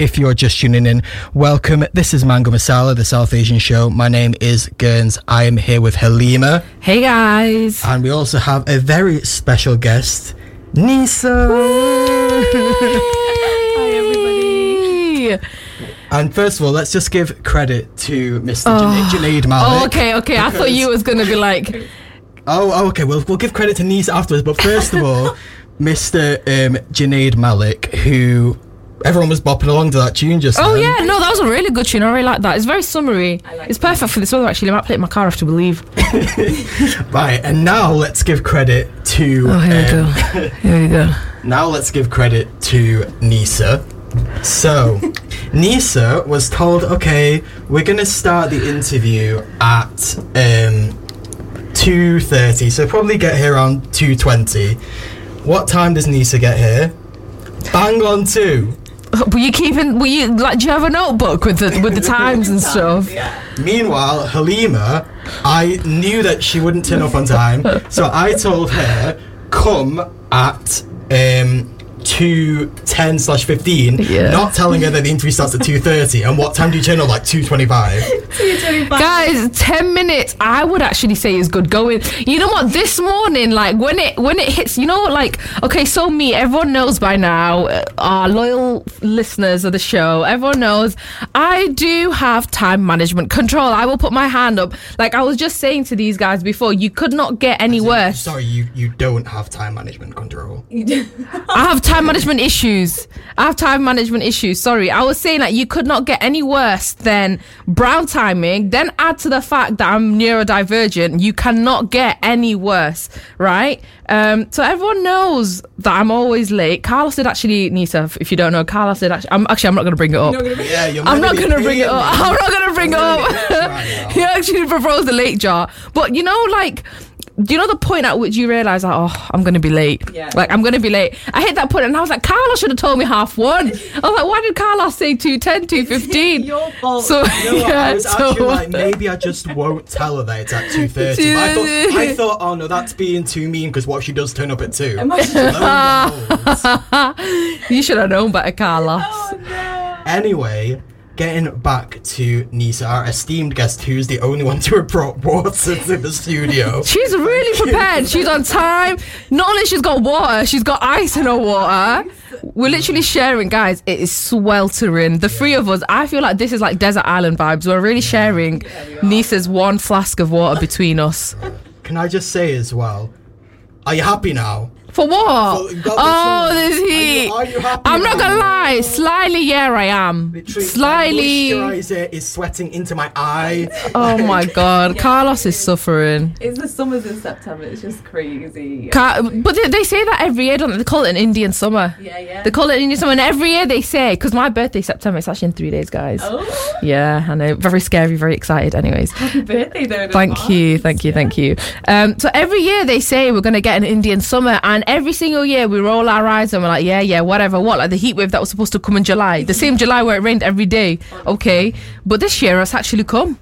If you're just tuning in, welcome. This is Mango Masala, the South Asian show. My name is Gerns. I am here with Halima. Hey guys. And we also have a very special guest, Nisaa. Hi everybody. And first of all, let's just give credit to Mr. Oh. Junaid Malik. Oh, okay, okay. I thought you was gonna be like. Oh, oh, okay. We'll we'll give credit to Nisaa afterwards. But first of all, Mr. Um, Junaid Malik, who everyone was bopping along to that tune just. Oh then. yeah, no, that was a really good tune. I really like that. It's very summery. Like it's perfect for this weather. Actually, I might play it in my car after we leave. right, and now let's give credit to. Oh, here um, we go. Here we go. Now let's give credit to Nisaa. So, Nisaa was told, okay, we're gonna start the interview at um, two thirty. So probably get here around two twenty. What time does Nisaa get here? Bang on two. Were you keeping? Were you like? Do you have a notebook with the with the times and stuff? Yeah. Meanwhile, Halima, I knew that she wouldn't turn up on time, so I told her come at um, two ten slash fifteen, yeah. not telling her that the interview starts at two thirty. And what time do you turn on? Like two twenty five. Two twenty five. Guys, ten minutes. I would actually say is good going. You know what? This morning, like when it when it hits, you know, like okay, so me, everyone knows by now, uh, our loyal listeners of the show, everyone knows I do have time management control. I will put my hand up. Like I was just saying to these guys before, you could not get any worse. Sorry, you you don't have time management control. I have time time management issues. I have time management issues. Sorry. I was saying that you could not get any worse than brown timing. Then add to the fact that I'm neurodivergent. You cannot get any worse, right? Um, so everyone knows that I'm always late. Carlos did actually, Nisaa, if you don't know, Carlos did actually. I'm actually I'm not going to bring it up. Yeah, I'm not going to bring it up. I'm not going to bring it up. he actually proposed the late jar, but you know, like do you know the point at which you realize like oh i'm gonna be late? Yeah. like i'm gonna be late. I hit that point and i was like carlos should have told me half one. I was like why did carlos say 210 215 your fault. So you know yeah, i was so, actually like maybe i just won't tell her that it's at 2.30 I, thought, I thought oh no that's being too mean because what she does turn up at 2 you should have known better carlos oh, no. anyway getting back to Nisaa, our esteemed guest, who's the only one to have brought water to the studio. She's really prepared. she's on time. Not only she's got water, she's got ice in her water. We're literally sharing, guys. It is sweltering. The three of us, I feel like this is like desert island vibes. We're really sharing Nisaa's one flask of water between us. Can I just say as well? Are you happy now? For what? For, oh, there's heat. Are you, are you I'm not gonna lie. Slightly, yeah, I am. Literally, Slightly. moisturizer is sweating into my eye. Oh my god, yeah, Carlos is suffering. It's the summers in September. It's just crazy. Car- but they, they, say that every year, don't they? They call it an Indian summer. Yeah, yeah. They call it an Indian summer, and every year they say because my birthday September. It's actually in three days, guys. Oh. Yeah, I know. Very scary. Very excited. Anyways. Happy birthday, though. Thank you, thank you, yeah. thank you. Um, so every year they say we're gonna get an Indian summer, and every single year we roll our eyes and we're like, yeah, yeah, whatever. What? Like the heat wave that was supposed to come in July, the same July where it rained every day. Okay, but this year it's actually come.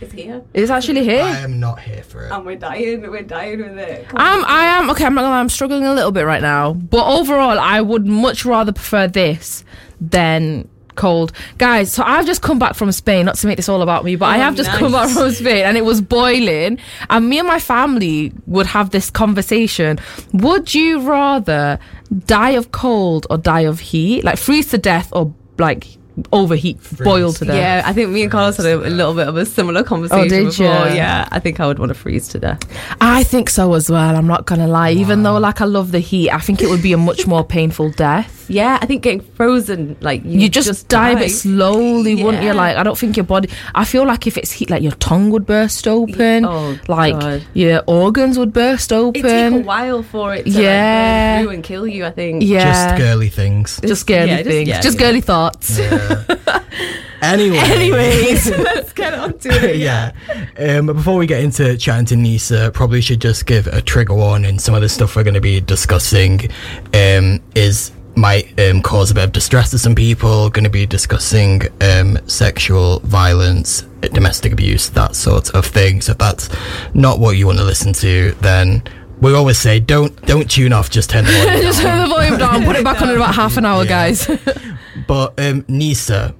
It's here. It's actually here. I am not here for it. And we're dying. We're dying with it. Come I'm. I am. Okay. I'm not gonna. I'm struggling a little bit right now. But overall, I would much rather prefer this than cold. Guys, so I've just come back from Spain, not to make this all about me, but oh, I have just nice. come back from Spain and it was boiling. And me and my family would have this conversation. Would you rather die of cold or die of heat? Like freeze to death or like overheat, Freeze. boil to death. Yeah, I think me and Carlos had a, a, little bit of a similar conversation oh, did before. You? Yeah, I think I would want to freeze to death. I think so as well. I'm not gonna lie. Wow. Even though like I love the heat, I think it would be a much more painful death. Yeah, I think getting frozen, like you, you just, just die, die, a bit slowly, yeah. wouldn't you? Like I don't think your body. I feel like if it's heat, like your tongue would burst open. Oh, like God. your organs would burst open. It take a while for it to yeah. like, go through and kill you. I think. Yeah, just girly things. Just girly yeah, things. Just, yeah, just girly thoughts. Anyway. Anyways, let's get on to it. yeah. Um, before we get into chatting to Nisaa, probably should just give a trigger warning. Some of the stuff we're going to be discussing um, is might um, cause a bit of distress to some people. Going to be discussing um, sexual violence, domestic abuse, that sort of thing. So if that's not what you want to listen to, then we always say don't don't tune off. Just turn the volume just down. turn the volume down. Put it back on in about half an hour, yeah. guys. but um, Nisaa,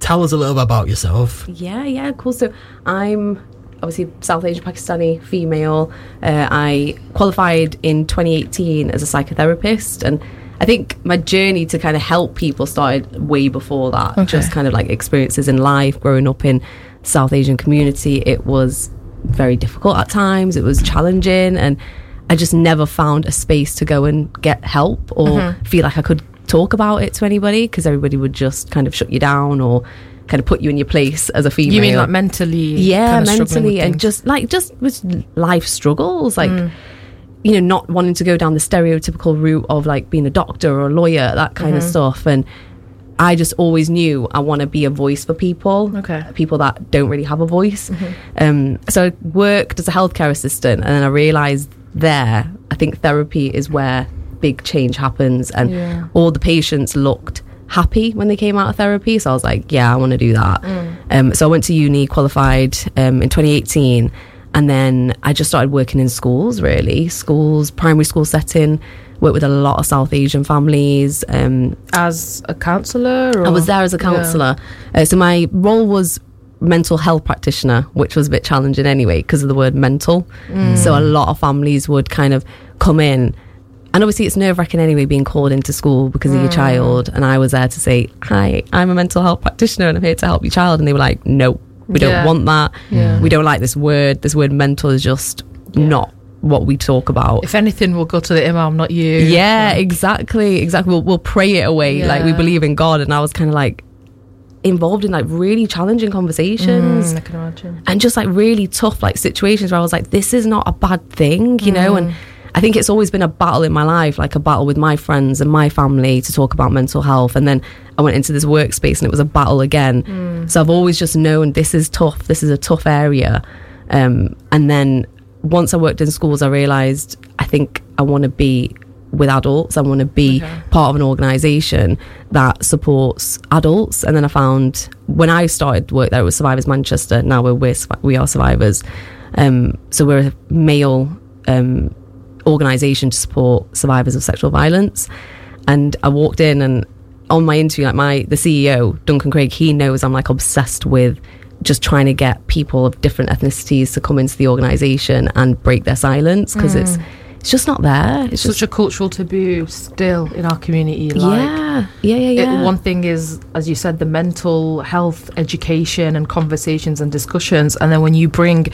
tell us a little bit about yourself. Yeah, yeah, cool. So I'm obviously South Asian Pakistani female. Uh, I qualified in 2018 as a psychotherapist, and I think my journey to kind of help people started way before that. Okay. Just kind of like experiences in life, growing up in South Asian community. It was very difficult at times. It was challenging, and I just never found a space to go and get help or mm-hmm. feel like I could talk about it to anybody because everybody would just kind of shut you down or kind of put you in your place as a female. You mean like mentally? Yeah, mentally, and just like just with life struggles, like. Mm. You know, not wanting to go down the stereotypical route of like being a doctor or a lawyer, that kind mm-hmm. of stuff. And I just always knew I want to be a voice for people, okay. people that don't really have a voice. Mm-hmm. Um, so I worked as a healthcare assistant, and then I realised there, I think therapy is where big change happens, and yeah. all the patients looked happy when they came out of therapy. So I was like, yeah, I want to do that. Mm. Um, so I went to uni, qualified um, in 2018, and then I just started working in schools, really, schools, primary school setting. Worked with a lot of South Asian families. Um, as a counsellor? I was there as a counsellor. Yeah. Uh, so my role was mental health practitioner, which was a bit challenging anyway because of the word mental. Mm. So a lot of families would kind of come in and obviously it's nerve wracking anyway being called into school because of your mm. child. And I was there to say, Hi, I'm a mental health practitioner and I'm here to help your child. And they were like, No, we yeah. don't want that. Yeah. We don't like this word. This word mental is just not what we talk about. If anything, we'll go to the imam, not you. Yeah, exactly. Exactly. We'll, we'll pray it away. Like we believe in God. And I was kind of like, involved in like really challenging conversations mm, I can imagine. and just like really tough like situations where I was like this is not a bad thing you mm. know and I think it's always been a battle in my life, like a battle with my friends and my family to talk about mental health. And then I went into this workspace and it was a battle again. Mm. So I've always just known this is tough. This is a tough area. Um, and then once I worked in schools, I realized I think I want to be with adults. I want to be okay. part of an organization that supports adults. And then I found when I started work there, it was Survivors Manchester. Now we're, we're we are survivors. Um, so we're a male um, organisation to support survivors of sexual violence. And I walked in and on my interview, like my the CEO, Duncan Craig, he knows I'm like obsessed with just trying to get people of different ethnicities to come into the organisation and break their silence because mm. it's it's just not there. It's, it's such a cultural taboo still in our community. Like, yeah, yeah, yeah, yeah. It, one thing is, as you said, the mental health education and conversations and discussions, and then when you bring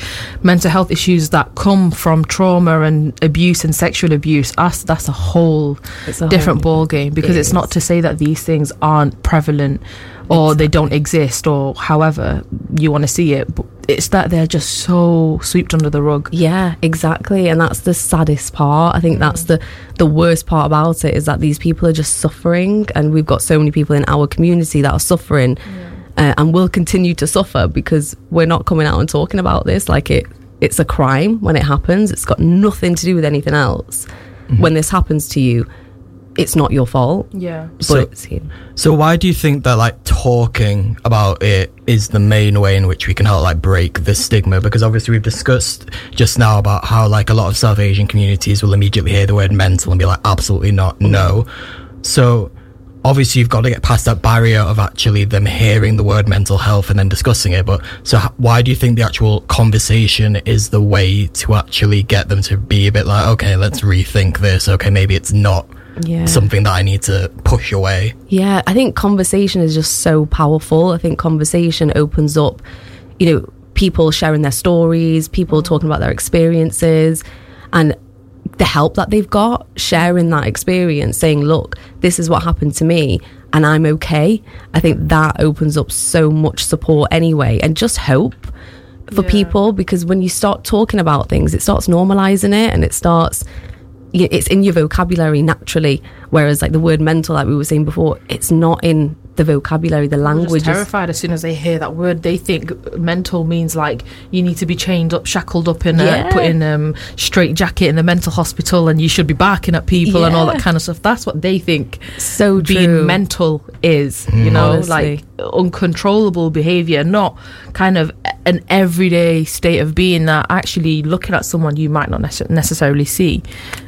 mental health issues that come from trauma and abuse and sexual abuse, us that's a whole a different whole, ball game because it it's is. not to say that these things aren't prevalent or exactly. they don't exist or however you want to see it but it's that they're just so swept under the rug yeah exactly and that's the saddest part i think that's the the worst part about it is that these people are just suffering and we've got so many people in our community that are suffering yeah. uh, and will continue to suffer because we're not coming out and talking about this like it it's a crime when it happens it's got nothing to do with anything else mm-hmm. when this happens to you it's not your fault. Yeah. But so, it's him. So why do you think that like talking about it is the main way in which we can help like break the stigma? Because obviously we've discussed just now about how like a lot of South Asian communities will immediately hear the word mental and be like, absolutely not, no. So obviously you've got to get past that barrier of actually them hearing the word mental health and then discussing it but so why do you think the actual conversation is the way to actually get them to be a bit like okay let's rethink this okay maybe it's not yeah. something that I need to push away. Yeah, I think conversation is just so powerful. I think conversation opens up, you know, people sharing their stories, people talking about their experiences, and the help that they've got, sharing that experience, saying, look, this is what happened to me and I'm okay. I think that opens up so much support anyway and just hope for yeah. people because when you start talking about things, it starts normalizing it and it starts it's in your vocabulary naturally. Whereas like the word mental, like we were saying before, it's not in the vocabulary, the language. terrified as soon as they hear that word. They think mental means like you need to be chained up, shackled up, and yeah. put in um, straight jacket in the mental hospital, and you should be barking at people yeah. and all that kind of stuff. That's what they think. So being true. mental is, you know, Honestly. like uncontrollable behavior, not kind of an everyday state of being that actually looking at someone you might not necessarily see.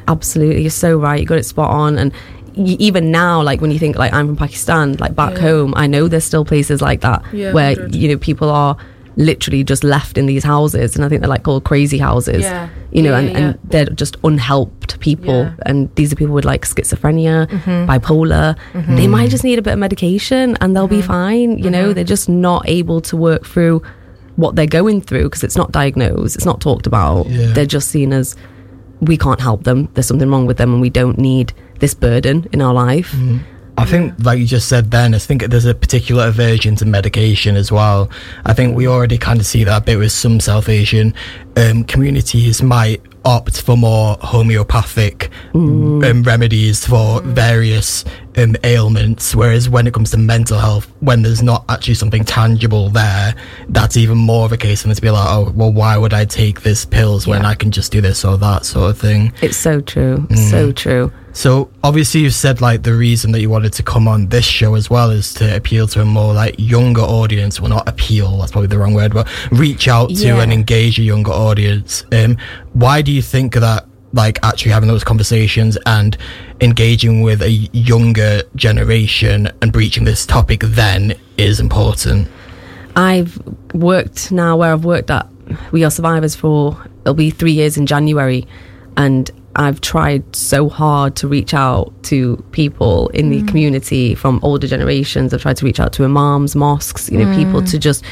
Absolutely, you're so right. You got it spot on, and y- even now, like when you think like I'm from Pakistan, like back Yeah. home, I know there's still places like that Yeah, where 100. you know people are literally just left in these houses, and I think they're like called crazy houses. Yeah. You know, and, and they're just unhelped people. Mm-hmm. and these are people with like schizophrenia, bipolar. They might just need a bit of medication, and they'll be Mm-hmm. fine. You know, they're just not able to work through what they're going through because it's not diagnosed, it's not talked about. Yeah. They're just seen as we can't help them. There's something wrong with them, and we don't need this burden in our life. I think, like you just said then, I think there's a particular aversion to medication as well. I think we already kind of see that a bit with some South Asian um, communities might opt for more homeopathic um, remedies for various um, ailments, whereas when it comes to mental health, when there's not actually something tangible there, that's even more of a case for them to be like, oh, well, why would I take this pills when Yeah. I can just do this or that sort of thing? It's so true, Mm. so true. So obviously you've said like the reason that you wanted to come on this show as well is to appeal to a more like younger audience. Well, not appeal, that's probably the wrong word, but reach out to and engage a younger audience. Um, why do you think that like actually having those conversations and engaging with a younger generation and breaching this topic then is important? I've worked now where I've worked at We Are Survivors for it'll be three years in January, and I've tried so hard to reach out to people in the mm. community from older generations. I've tried to reach out to imams, mosques, you know, people mm. to just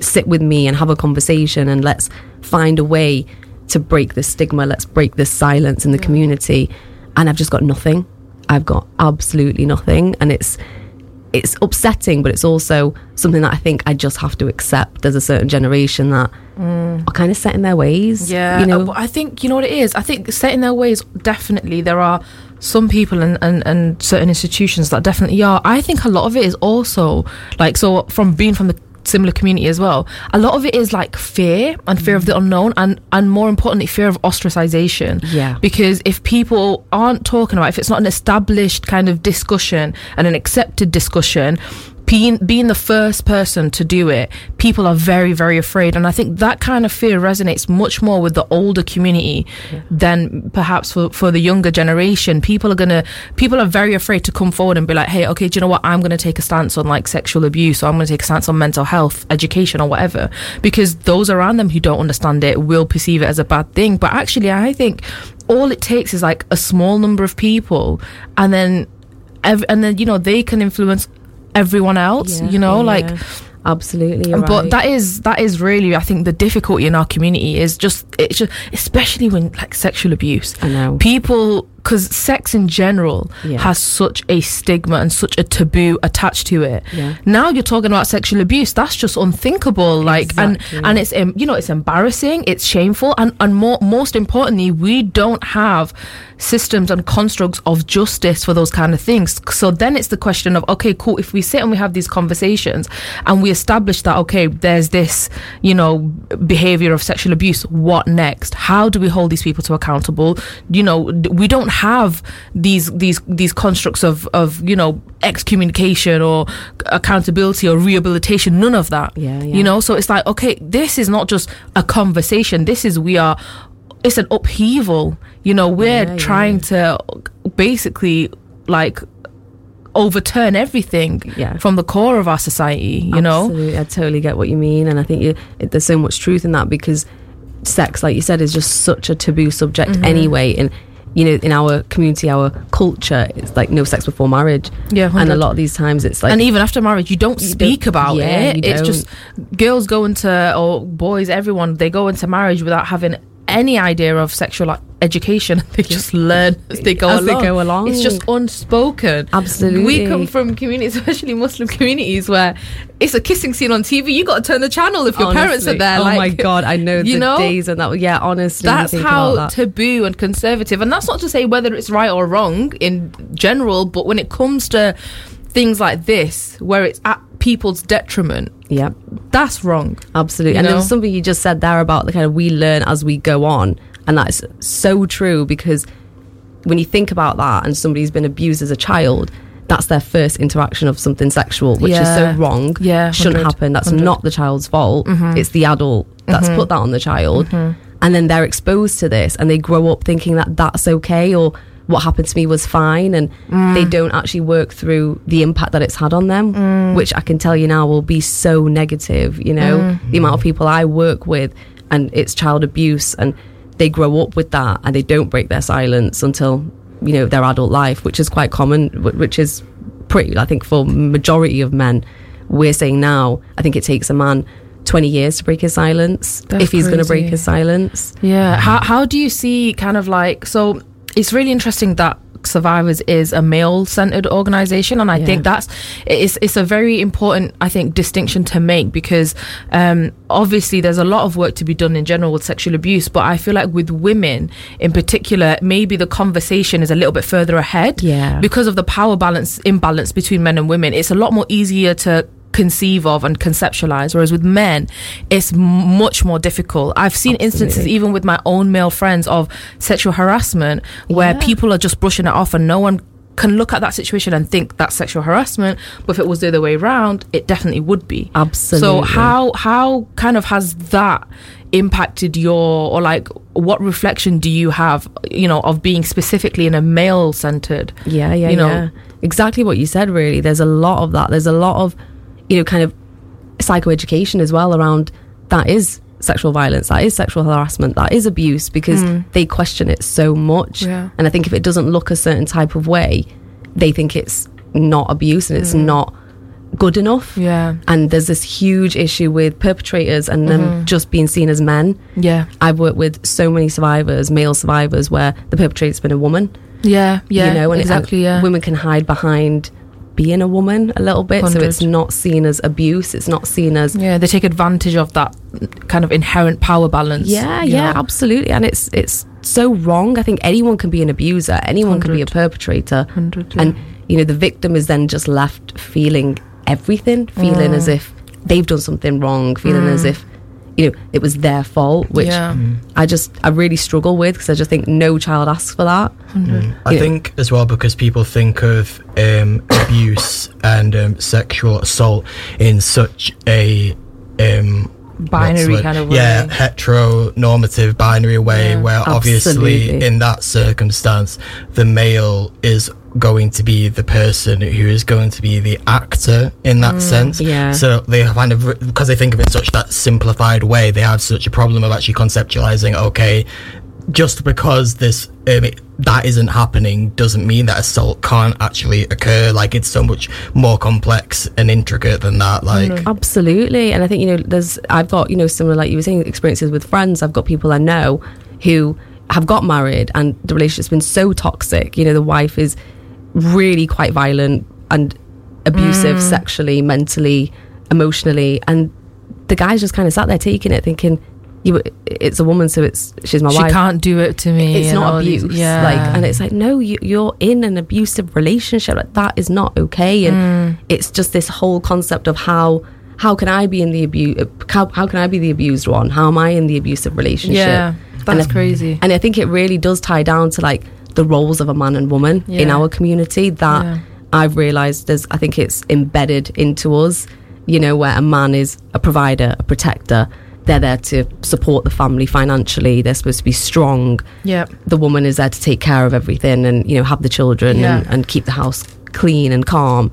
sit with me and have a conversation and let's find a way to break this stigma. Let's break this silence in the community. And I've just got nothing. I've got absolutely nothing, and it's it's upsetting, but it's also something that I think I just have to accept. There's a certain generation that are kind of set in their ways. Yeah, you know. uh, I think you know what it is. I think set in their ways. Definitely, there are some people and, and and certain institutions that definitely are. I think a lot of it is also like so from being from the similar community as well. A lot of it is like fear and fear of the unknown, and and more importantly, fear of ostracization. Yeah. because if people aren't talking about, it, if it's not an established kind of discussion and an accepted discussion. Being, being the first person to do it, people are very, very afraid. And I think that kind of fear resonates much more with the older community than perhaps for, for the younger generation. People are going to, people are very afraid to come forward and be like, hey, okay, do you know what? I'm going to take a stance on like sexual abuse or I'm going to take a stance on mental health, education or whatever. Because those around them who don't understand it will perceive it as a bad thing. But actually, I think all it takes is like a small number of people and then, ev- and then, you know, they can influence everyone else, Yeah, you know, yeah. like, absolutely. but right. that is that is really I think the difficulty in our community is just it's just especially when like sexual abuse. I know. people because sex in general Yeah. has such a stigma and such a taboo attached to it. Yeah. Now you're talking about sexual abuse. That's just unthinkable. Like Exactly. and and it's you know it's embarrassing. It's shameful and and more most importantly we don't have systems and constructs of justice for those kind of things. So then it's the question of okay, cool. If we sit and we have these conversations and we establish that okay, there's this you know behavior of sexual abuse. What next? How do we hold these people to accountable? You know, we don't have these these these constructs of of you know excommunication or accountability or rehabilitation. None of that. Yeah, yeah. You know, so it's like okay, this is not just a conversation. This is we are. It's an upheaval. You know, we're Yeah, trying to basically like overturn everything Yeah. from the core of our society. You know. I totally get what you mean, and I think you, it, there's so much truth in that because sex, like you said, is just such a taboo subject Mm-hmm. anyway. And you know, in our community, our culture, it's like no sex before marriage. Yeah, and a lot of these times, it's like and even after marriage, you don't You speak don't- about yeah, it. you It's just girls go into, or boys, everyone, they go into marriage without having any idea of sexual education. They just learn as they go As they along. go along. It's just unspoken. Absolutely. We come from communities, especially Muslim communities, where it's a kissing scene on TV. You got to turn the channel if your parents are there. Oh like, my god, I know you the know? days and that. Yeah, honestly, that's how that. taboo and conservative and that's not to say whether it's right or wrong in general but when it comes to things like this where it's at people's detriment yeah, that's wrong absolutely. And there was something you just said there about the kind of we learn as we go on, and that's so true because when you think about that, and somebody's been abused as a child. That's their first interaction of something sexual, which is so wrong. Yeah, shouldn't happen. That's 100. not the child's fault. Mm-hmm. It's the adult that's mm-hmm. put that on the child, mm-hmm. and then they're exposed to this, and they grow up thinking that that's okay, or what happened to me was fine and they mm. don't actually work through the impact that it's had on them mm. which i can tell you now will be so negative you know mm. the amount of people i work with and it's child abuse and they grow up with that and they don't break their silence until you know their adult life which is quite common which is pretty i think for majority of men. We're saying now i think it takes a man 20 years to break his silence That's if he's going to break his silence. Yeah. How how do you see kind of like so it's really interesting that survivors is a male centered organization and i Yeah. think that's it's it's a very important i think distinction to make because um obviously there's a lot of work to be done in general with sexual abuse but i feel like with women in particular maybe the conversation is a little bit further ahead Yeah. because of the power balance imbalance between men and women it's a lot more easier to conceive of and conceptualize whereas with men it's much more difficult i've seen instances even with my own male friends of sexual harassment where Yeah. people are just brushing it off and no one can look at that situation and think that's sexual harassment but if it was the other way around it definitely would be absolutely so how how kind of has that impacted your or like what reflection do you have you know of being specifically in a male centered Yeah, yeah, You know- yeah. Exactly what you said, really. There's a lot of that. There's a lot of, you know, kind of psychoeducation as well around that is sexual violence, that is sexual harassment, that is abuse because hmm. they question it so much. Yeah. And I think if it doesn't look a certain type of way, they think it's not abuse and it's hmm. not good enough. yeah And there's this huge issue with perpetrators and them mm-hmm. just being seen as men. yeah I've worked with so many survivors, male survivors, where the perpetrator's been a woman yeah yeah you know, and exactly and yeah women can hide behind being a woman a little bit, so it's not seen as abuse. It's not seen as yeah they take advantage of that kind of inherent power balance yeah, yeah, know? absolutely, and it's it's so wrong. I think anyone can be an abuser, anyone can be a perpetrator, Hundred, yeah. and you know the victim is then just left feeling everything, feeling Mm. as if they've done something wrong, feeling as if you know it was their fault, which Yeah. I just I really struggle with because I just think no child asks for that. I Yeah. think as well because people think of um, abuse and um, sexual assault in such a um, Binary what's the word? kind of way. yeah heteronormative binary way Yeah. where obviously in that circumstance the male is going to be the person who is going to be the actor in that sense yeah. so they kind of because they think of it in such that simplified way they have such a problem of actually conceptualizing okay just because this um, it, that isn't happening doesn't mean that assault can't actually occur like it's so much more complex and intricate than that like Absolutely. And I think, you know, there's, I've got, you know, similar, like you were saying, experiences with friends. I've got people I know who have got married and the relationship's been so toxic. You know, the wife is really quite violent and abusive sexually, mentally, emotionally. And the guy's just kind of sat there taking it, thinking, you, it's a woman, so it's, she's my she wife. She can't do it to me it's not all these- abuse. yeah. Like and it's like no you, you're in an abusive relationship. Like that is not okay. And Mm. it's just this whole concept of how how can i be in the abuse how, how can i be the abused one? How am i in the abusive relationship? Yeah that's And- crazy. and i think it really does tie down to like the roles of a man and woman in our community that Yeah. i've realized there's i think it's embedded into us you know where a man is a provider a protector they're there to support the family financially they're supposed to be strong yeah the woman is there to take care of everything and you know have the children Yeah. and, and keep the house clean and calm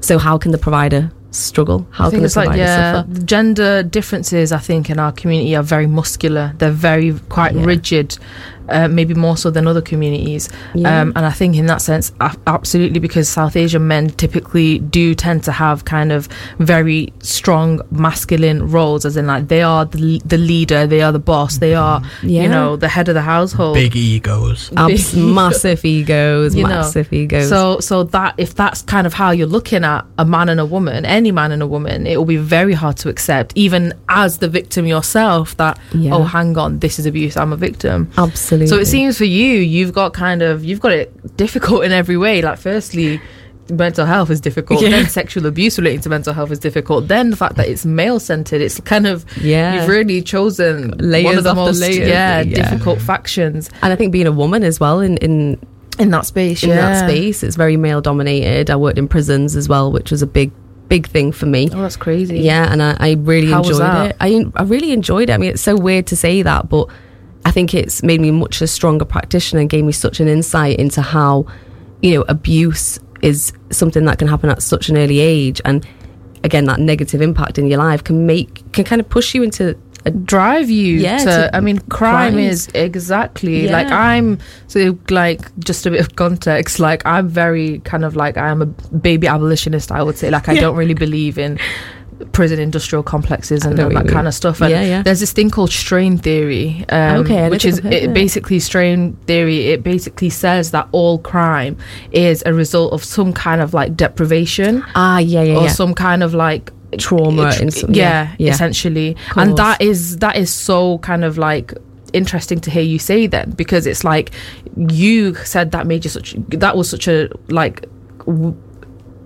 so how can the provider struggle how can the it's like provider yeah, suffer gender differences. I think in our community are very muscular. They're very quite Yeah. rigid, uh, maybe more so than other communities. Yeah. Um, and I think in that sense, a- absolutely, because South Asian men typically do tend to have kind of very strong masculine roles, as in like they are the, the leader, they are the boss, they are Yeah. you know the head of the household. big egos Abs- massive egos You know, massive egos So, so that if that's kind of how you're looking at a man and a woman, any man and a woman, it will be very hard to accept, even as the victim yourself. That Yeah. oh, hang on, this is abuse. I'm a victim. absolutely So it seems for you, you've got kind of you've got it difficult in every way. Like, firstly. Mental health is difficult. Yeah. Then sexual abuse relating to mental health is difficult. Then the fact that it's male centered, it's kind of Yeah. You've really chosen one Layers of the after most layers, yeah, yeah. difficult factions and i think being a woman as well in in in that space. in yeah. that space it's very male dominated i worked in prisons as well which was a big big thing for me Oh, that's crazy. Yeah, and I, I really How enjoyed it. I I really enjoyed it. I mean, it's so weird to say that, but I think it's made me much a stronger practitioner and gave me such an insight into how, you know, abuse is something that can happen at such an early age. And again, that negative impact in your life can make, can kind of push you into a drive you Yeah, to, to i mean crime is exactly Yeah. like i'm so like just a bit of context like i'm very kind of like i'm a baby abolitionist i would say like i don't really believe in prison industrial complexes and all that mean. kind of stuff and Yeah, yeah. there's this thing called strain theory um, Okay, which is it basically strain theory it basically says that all crime is a result of some kind of like deprivation ah, yeah, yeah, or yeah. some kind of like Trauma some- yeah, yeah, yeah. essentially and that is that is so kind of like interesting to hear you say then because it's like you said that made you such that was such a like w-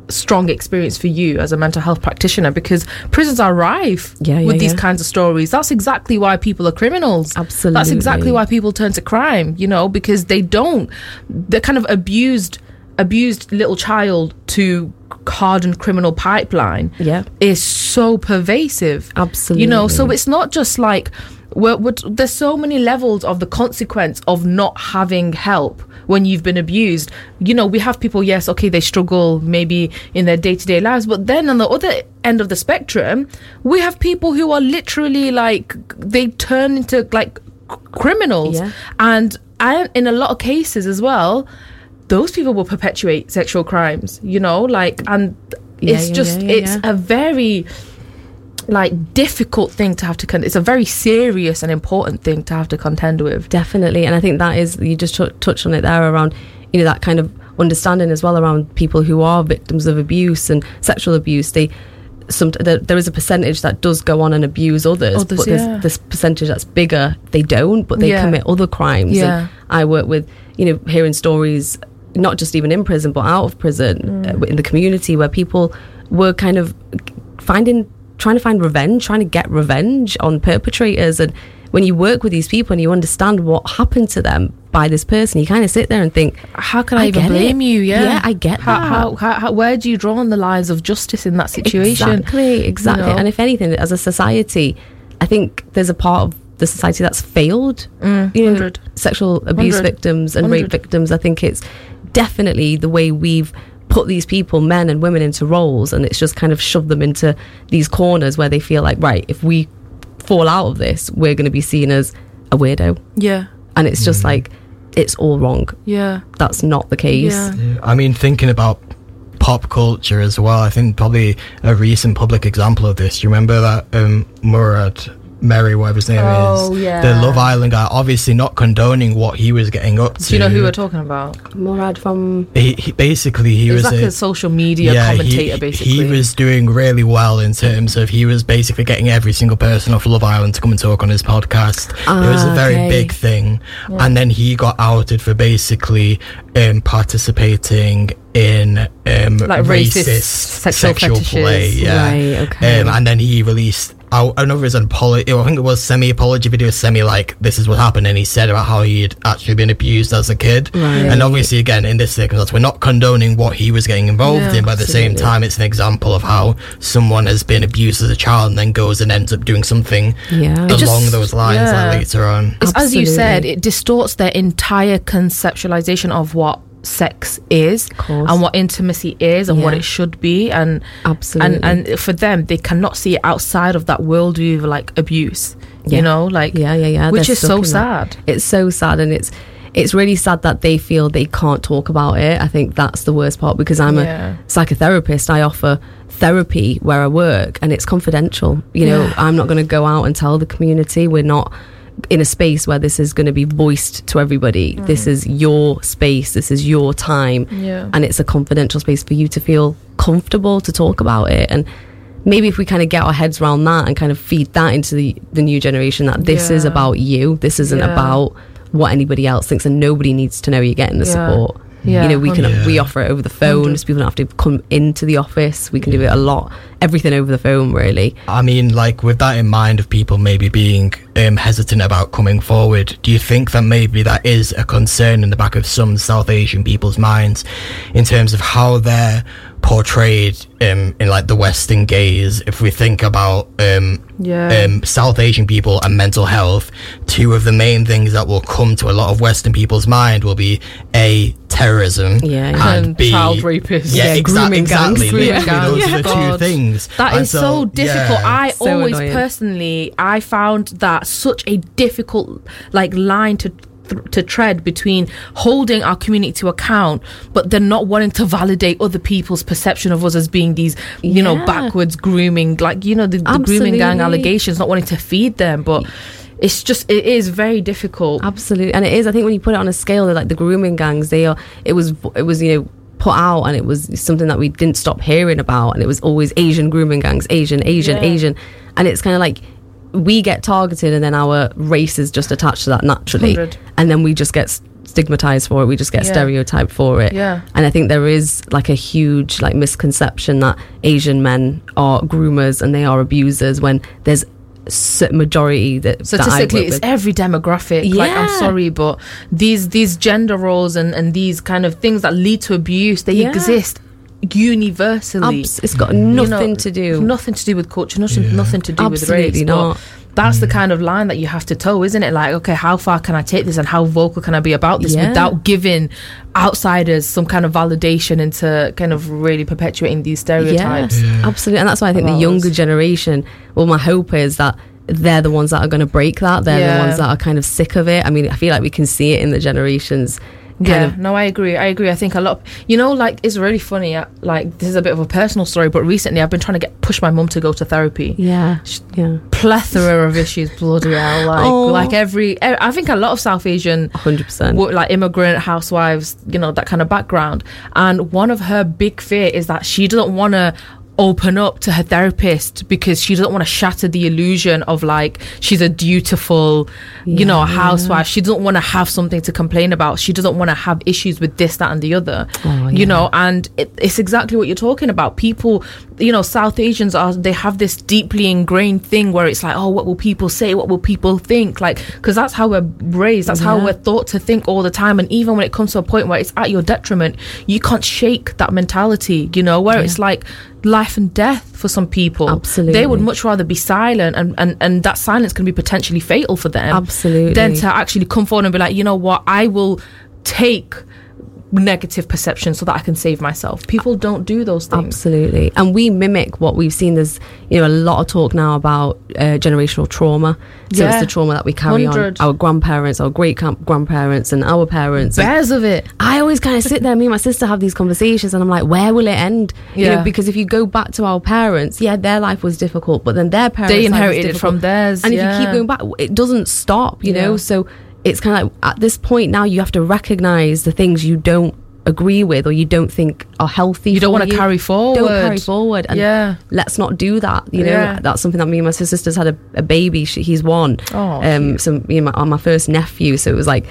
strong experience for you as a mental health practitioner because prisons are rife Yeah, yeah, with these yeah. kinds of stories that's exactly why people are criminals Absolutely. that's exactly why people turn to crime you know because they don't they're kind of abused abused little child to hardened criminal pipeline Yeah. is so pervasive Absolutely. you know so it's not just like we're, we're, there's so many levels of the consequence of not having help when you've been abused. You know we have people yes okay they struggle maybe in their day-to-day lives but then on the other end of the spectrum we have people who are literally like they turn into like c- criminals. Yeah. and I, in a lot of cases as well those people will perpetuate sexual crimes you know like and Yeah, it's yeah, just it's a very like difficult thing to have to con- it's a very serious and important thing to have to contend with definitely and i think that is you just t- touched on it there around you know that kind of understanding as well around people who are victims of abuse and sexual abuse they some there, there is a percentage that does go on and abuse others, Others, but yeah. there's this percentage that's bigger they don't but they Yeah. commit other crimes Yeah. and i work with you know hearing stories not just even in prison but out of prison Mm. uh, in the community where people were kind of finding trying to find revenge trying to get revenge on perpetrators and when you work with these people and you understand what happened to them by this person you kind of sit there and think how can i, I even blame it. you yeah Yeah, I get how, that. how, how, how where do you draw on the lines of justice in that situation Exactly, exactly. You know? And if anything, as a society, I think there's a part of the society that's failed. Mm, you know, 100. sexual abuse 100. victims and rape victims. I think it's definitely the way we've put these people, men and women, into roles, and it's just kind of shoved them into these corners where they feel like, right, if we fall out of this, we're going to be seen as a weirdo, yeah and it's just like it's all wrong. yeah That's not the case. Yeah. Yeah, I mean, thinking about pop culture as well, I think probably a recent public example of this. You remember that um, Murad Mary, whatever his name Oh, is, yeah. the Love Island guy, obviously not condoning what he was getting up to. do you know who we're talking about Murad from He, he basically he he was was like a, a social media yeah, commentator he, basically he was doing really well in terms of he was basically getting every single person off Love Island to come and talk on his podcast. it was a Ah, very okay. big thing, and then he got outed for basically um, participating in um, Like racist racist sexual fetishes. play. Yeah, Right, okay. um, and then he released. I I don't know if it was an apology. I think it was semi apology video, semi like this is what happened, and he said about how he had actually been abused as a kid. Right. And obviously, again, in this circumstance, we're not condoning what he was getting involved Yeah, in, but at the same time, it's an example of how someone has been abused as a child and then goes and ends up doing something yeah. along just- those lines yeah. like, later on. As you said, it distorts their entire conceptualization of what sex is and what intimacy is and what it should be and Absolutely. and and for them they cannot see it outside of that worldview of like abuse Yeah. you know like Yeah, yeah, yeah. which They're is so in that. sad It's so sad, and it's it's really sad that they feel they can't talk about it. I think that's the worst part because I'm Yeah. a psychotherapist. I offer therapy where I work, and it's confidential. You know, Yeah. I'm not going to go out and tell the community. We're not in a space where this is going to be voiced to everybody. Mm-hmm. This is your space. This is your time, Yeah. and it's a confidential space for you to feel comfortable to talk about it and. Maybe if we kind of get our heads around that and kind of feed that into the, the new generation, that this is about you. This isn't Yeah. about what anybody else thinks, and nobody needs to know you're getting the Yeah. support. Yeah, you know, we can hundred. we offer it over the phone, Hundred. so people don't have to come into the office. We can do it a lot, everything over the phone, really. I mean, like with that in mind, of people maybe being um, hesitant about coming forward, do you think that maybe that is a concern in the back of some South Asian people's minds in terms of how they're portrayed um, in like the Western gaze. If we think about um, Yeah. um, South Asian people and mental health, two of the main things that will come to a lot of Western people's mind will be a terrorism Yeah, yeah. and, And b child rapists. Yeah, Yeah, exa- grooming gangs. exactly. Grooming gangs. those Yeah. are the God. two things. That And is so, difficult. yeah. I So always annoying. personally, I found that such a difficult like line to to tread between holding our community to account, but then not wanting to validate other people's perception of us as being these, you know, backwards grooming, like you know, the, the grooming gang allegations, not wanting to feed them, but. It's just it is very difficult. Absolutely, and it is. I think when you put it on a scale, they're like the grooming gangs. They are. It was. It was. You know. Put out, and it was something that we didn't stop hearing about, and it was always Asian grooming gangs, Asian, Asian, Yeah. Asian, and it's kind of like we get targeted, and then our race is just attached to that naturally, 100. and then we just get stigmatized for it. We just get Yeah. stereotyped for it. Yeah. And I think there is like a huge like misconception that Asian men are groomers and they are abusers when there's majority that that I statistically work it's with. every demographic like i'm sorry but these these gender roles and and these kind of things that lead to abuse they Yeah. exist universally Abs- it's got You know, nothing to do. nothing to do with culture nothing Yeah. nothing to do with race Absolutely but not. That's the mm. kind of line that you have to toe isn't it like okay how far can i take this and how vocal can i be about this Yeah. without giving outsiders some kind of validation into kind of really perpetuating these stereotypes Yes, absolutely. And that's why I think About the younger us. generation, well, my hope is that they're the ones that are going to break that. They're Yeah. the ones that are kind of sick of it. I mean, I feel like we can see it in the generations. Yeah, of, no, I agree. I agree. I think a lot. You know, like it's really funny. uh, Like this is a bit of a personal story, but recently I've been trying to get push my mum to go to therapy. yeah, yeah, Plethora of issues, bloody hell! Like, Oh. like every. i think a lot of South Asian, hundred percent. like immigrant housewives, you know, that kind of background. And one of her big fear is that she doesn't want to open up to her therapist because she doesn't want to shatter the illusion of like she's a dutiful you know Yeah. housewife. She doesn't want to have something to complain about. She doesn't want to have issues with this that and the other Oh, you yeah. know? And it, it's exactly what you're talking about. People you know south asians are they have this deeply ingrained thing where it's like oh what will people say? What will people think? Like because that's how we're raised. That's how we're thought to think all the time. And even when it comes to a point where it's at your detriment you can't shake that mentality you know? Where it's like life and death for some people Absolutely. they would much rather be silent and and, and that silence can be potentially fatal for them Absolutely. than to actually come forward and be like you know what i will take negative perception so that i can save myself people don't do those things Absolutely. And we mimic what we've seen. There's, you know, a lot of talk now about uh, generational trauma. So Yeah. it's the trauma that we carry 100. on our grandparents, our great grandparents, and our parents. Bears of it I always kind of sit there, me and my sister have these conversations, and I'm like, where will it end? You Yeah. know, because if you go back to our parents, yeah, their life was difficult, but then their parents they inherited it from theirs And if you keep going back, it doesn't stop, you know? So it's kind of like at this point now, you have to recognize the things you don't agree with or you don't think are healthy. you don't want to carry forward Don't carry forward. And yeah let's not do that. You know, Yeah. that's something that me and my sister's had a, a baby. She, he's one. Oh, um, so me and my, my first nephew. So it was like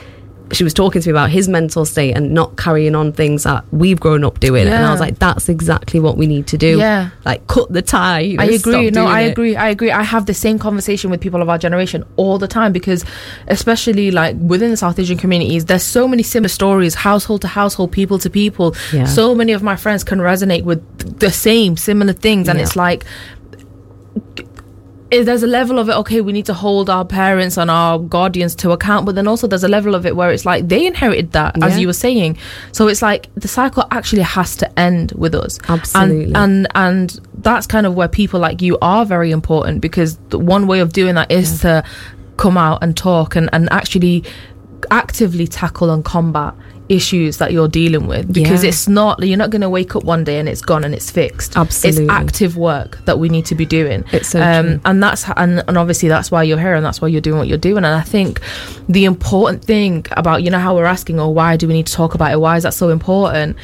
she was talking to me about his mental state and not carrying on things that we've grown up doing. And I was like, that's exactly what we need to do. Yeah. like cut the tie. you know, I agree. No, I it. agree. I agree. I have the same conversation with people of our generation all the time because, especially like within the South Asian communities, there's so many similar stories, household to household, people to people. Yeah. So many of my friends can resonate with the same similar things, and Yeah. it's like. There's a level of it, okay, we need to hold our parents and our guardians to account, but then also there's a level of it where it's like they inherited that, as you were saying. So it's like the cycle actually has to end with us. Absolutely. And, and and that's kind of where people like you are very important because the one way of doing that is to come out and talk and, and actually actively tackle and combat issues that you're dealing with because Yeah. it's not you're not going to wake up one day and it's gone and it's fixed Absolutely. it's active work that we need to be doing It's so true. um, and that's and, and obviously that's why you're here and that's why you're doing what you're doing and i think the important thing about you know how we're asking oh why do we need to talk about it why is that so important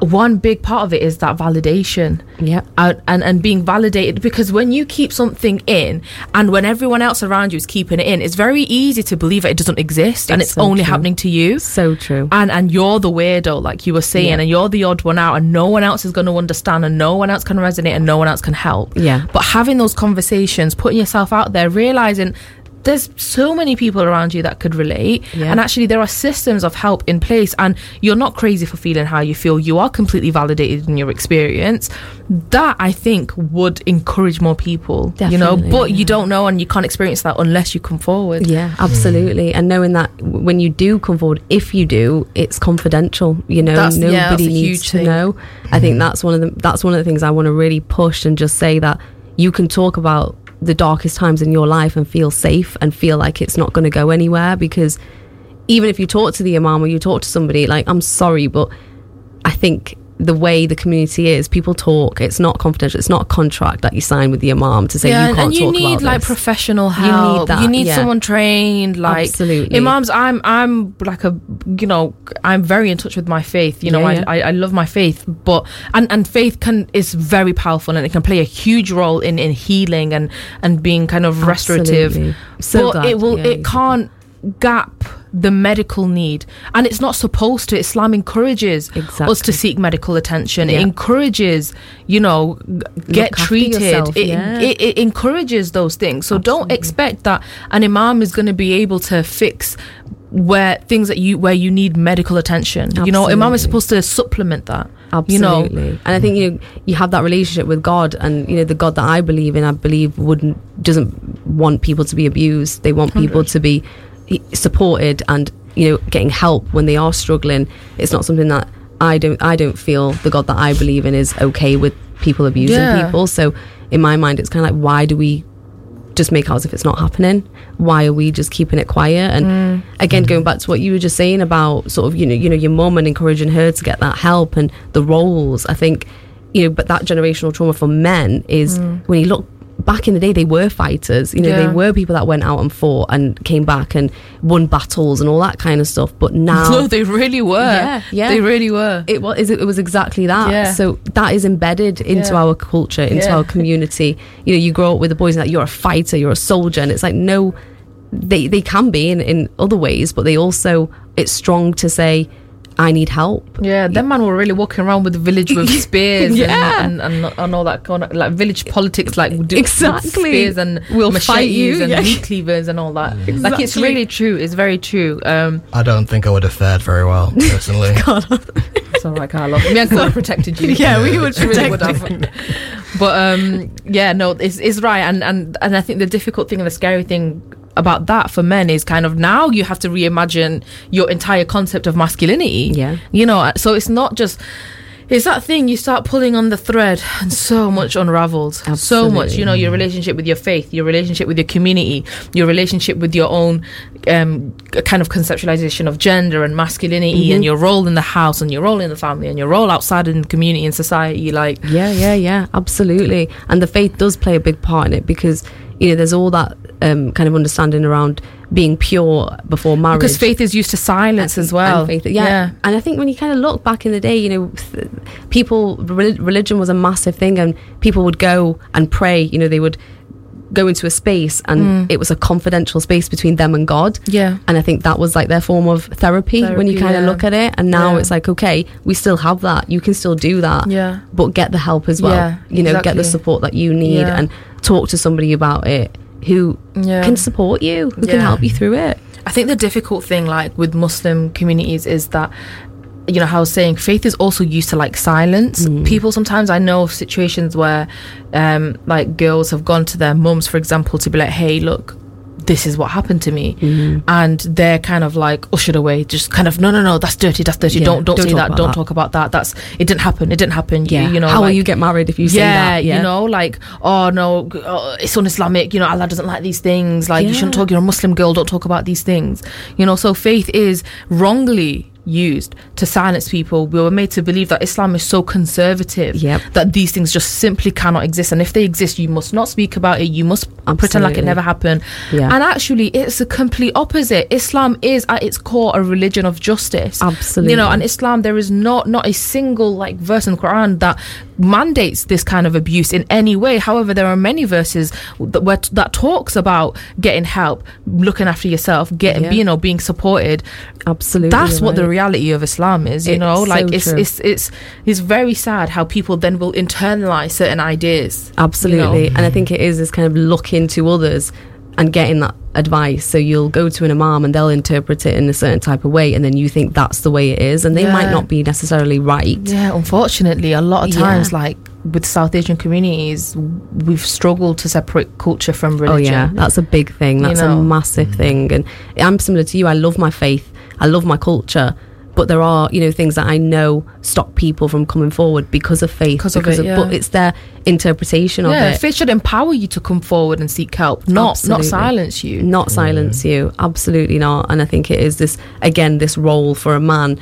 one big part of it is that validation Yeah. and, and and being validated because when you keep something in and when everyone else around you is keeping it in it's very easy to believe that it doesn't exist and It's it's so only true. happening to you So true. and and you're the weirdo like you were saying Yeah. and you're the odd one out and no one else is going to understand and no one else can resonate and no one else can help Yeah. but having those conversations putting yourself out there realizing there's so many people around you that could relate Yeah. and actually there are systems of help in place and you're not crazy for feeling how you feel you are completely validated in your experience that i think would encourage more people you know but yeah. you don't know and you can't experience that unless you come forward Yeah, mm. absolutely. And knowing that when you do come forward, if you do, it's confidential. You know, That's- yeah, nobody a needs to thing. know. I think mm. that's one of the that's one of the things I want to really push and just say that you can talk about the darkest times in your life and feel safe and feel like it's not going to go anywhere because even if you talk to the imam or you talk to somebody like I'm sorry but I think the way the community is people talk it's not confidential it's not a contract that you sign with the imam to say yeah, you can't and you talk need about like this. professional You need help. You need, that, yeah. someone trained. Like Absolutely. imams, I'm I'm like a you know I'm very in touch with my faith. You know, Yeah, I. I I love my faith, but and and faith can is very powerful and it can play a huge role in in healing and and being kind of restorative. Absolutely. So but glad, it will it can't gap the medical need. And it's not supposed to islam encourages us to seek medical attention. It encourages you know get treated. Yourself, it, yeah. it, it encourages those things. So don't expect that an imam is going to be able to fix where things that you where you need medical attention. You know imam is supposed to supplement that Absolutely. you know? And I think you you have that relationship with God and you know the God that I believe in I believe wouldn't doesn't want people to be abused. They want people to be supported and you know getting help when they are struggling. It's not something that I don't I don't feel the God that I believe in is okay with people abusing Yeah. people. So in my mind it's kind of like why do we just make out as if it's not happening? Why are we just keeping it quiet? And Mm. again, going back to what you were just saying about sort of you know you know your mum and encouraging her to get that help and the roles. I think you know, but that generational trauma for men is when you look back in the day, they were fighters. You know. Yeah. they were people that went out and fought and came back and won battles and all that kind of stuff. But now no they really were Yeah, yeah. they really were it was it was exactly that. Yeah. So that is embedded into our culture, into our community. You know, you grow up with the boys and that you're a fighter, you're a soldier, and it's like no, they they can be in in other ways, but they also it's strong to say, I need help. Yeah, them man were really walking around with the village with spears Yeah. and, and, and, and all that kind of like village politics, like do- Exactly. spears and We'll machetes fight you, and yeah. meat cleavers and all that. Like it's really true. It's very true. Um, I don't think I would have fared very well personally. it's all right, Carla. Me and Carla protected you. Yeah, we would really would have. But um, yeah, no, it's, it's right, and, and and I think the difficult thing and the scary thing about that for men is kind of now you have to reimagine your entire concept of masculinity. Yeah. you know, so it's not just. It's that thing you start pulling on the thread, and so much unravels. So much, you know, your relationship with your faith, your relationship with your community, your relationship with your own um, kind of conceptualization of gender and masculinity, Mm-hmm. and your role in the house, and your role in the family, and your role outside in the community and society. Like, Yeah, yeah, yeah, absolutely. And the faith does play a big part in it because you know there's all that um, kind of understanding around being pure before marriage. because faith is used to silence as well. And faith, yeah. And I think when you kind of look back in the day, you know, people, religion was a massive thing, and people would go and pray. You know, they would go into a space, and it was a confidential space between them and God. Mm. Yeah. And I think that was like their form of therapy, when you Therapy, kind of yeah. look at it. And now Yeah. it's like, okay, we still have that. You can still do that. Yeah. But get the help as well. Yeah, you know, get the support that you need Yeah. and talk to somebody about it who Yeah. can support you, who can help you through it. I think the difficult thing, like with Muslim communities, is that you know how I was saying faith is also used to like silence people. Sometimes I know of situations where, um, like girls have gone to their mums, for example, to be like, "Hey, look." This is what happened to me, mm-hmm. and they're kind of like ushered away. Just kind of no, no, no. That's dirty. That's dirty. Yeah, Don't don't, don't say that. Don't that. talk about that. That's it. Didn't happen. It didn't happen. You- Yeah. You, know. how will you get married if you say yeah, that? you know, like, oh no, oh, it's un-Islamic. You know, Allah doesn't like these things. Like, you shouldn't talk. You're a Muslim girl. Don't talk about these things. You know, so faith is wrongly used to silence people. We were made to believe that Islam is so conservative Yep. that these things just simply cannot exist. And if they exist, you must not speak about it. You must pretend like it never happened. Yeah. And actually, it's the complete opposite. Islam is at its core a religion of justice. Absolutely. You know, and Islam, there is not not a single like verse in the Quran that mandates this kind of abuse in any way. However, there are many verses that where, that talks about getting help, looking after yourself, getting Yeah. you know being supported. Absolutely. That's you're what the reality of Islam is. You It's know, like so it's, it's it's it's very sad how people then will internalize certain ideas. you know. Absolutely. And I think it is this kind of looking to others and getting that advice. So you'll go to an imam and they'll interpret it in a certain type of way, and then you think that's the way it is, and they Yeah. might not be necessarily right. Yeah, unfortunately, a lot of Yeah. times, like with South Asian communities, we've struggled to separate culture from religion. Oh yeah, that's a big thing. You That's know. a massive thing. And I'm similar to you. I love my faith. I love my culture. But there are, you know, things that I know stop people from coming forward because of faith. Because of it, yeah. But it's their interpretation of yeah, it. faith should empower you to come forward and seek help, not not silence you. Not mm. silence you. Absolutely not. And I think it is this again, this role for a man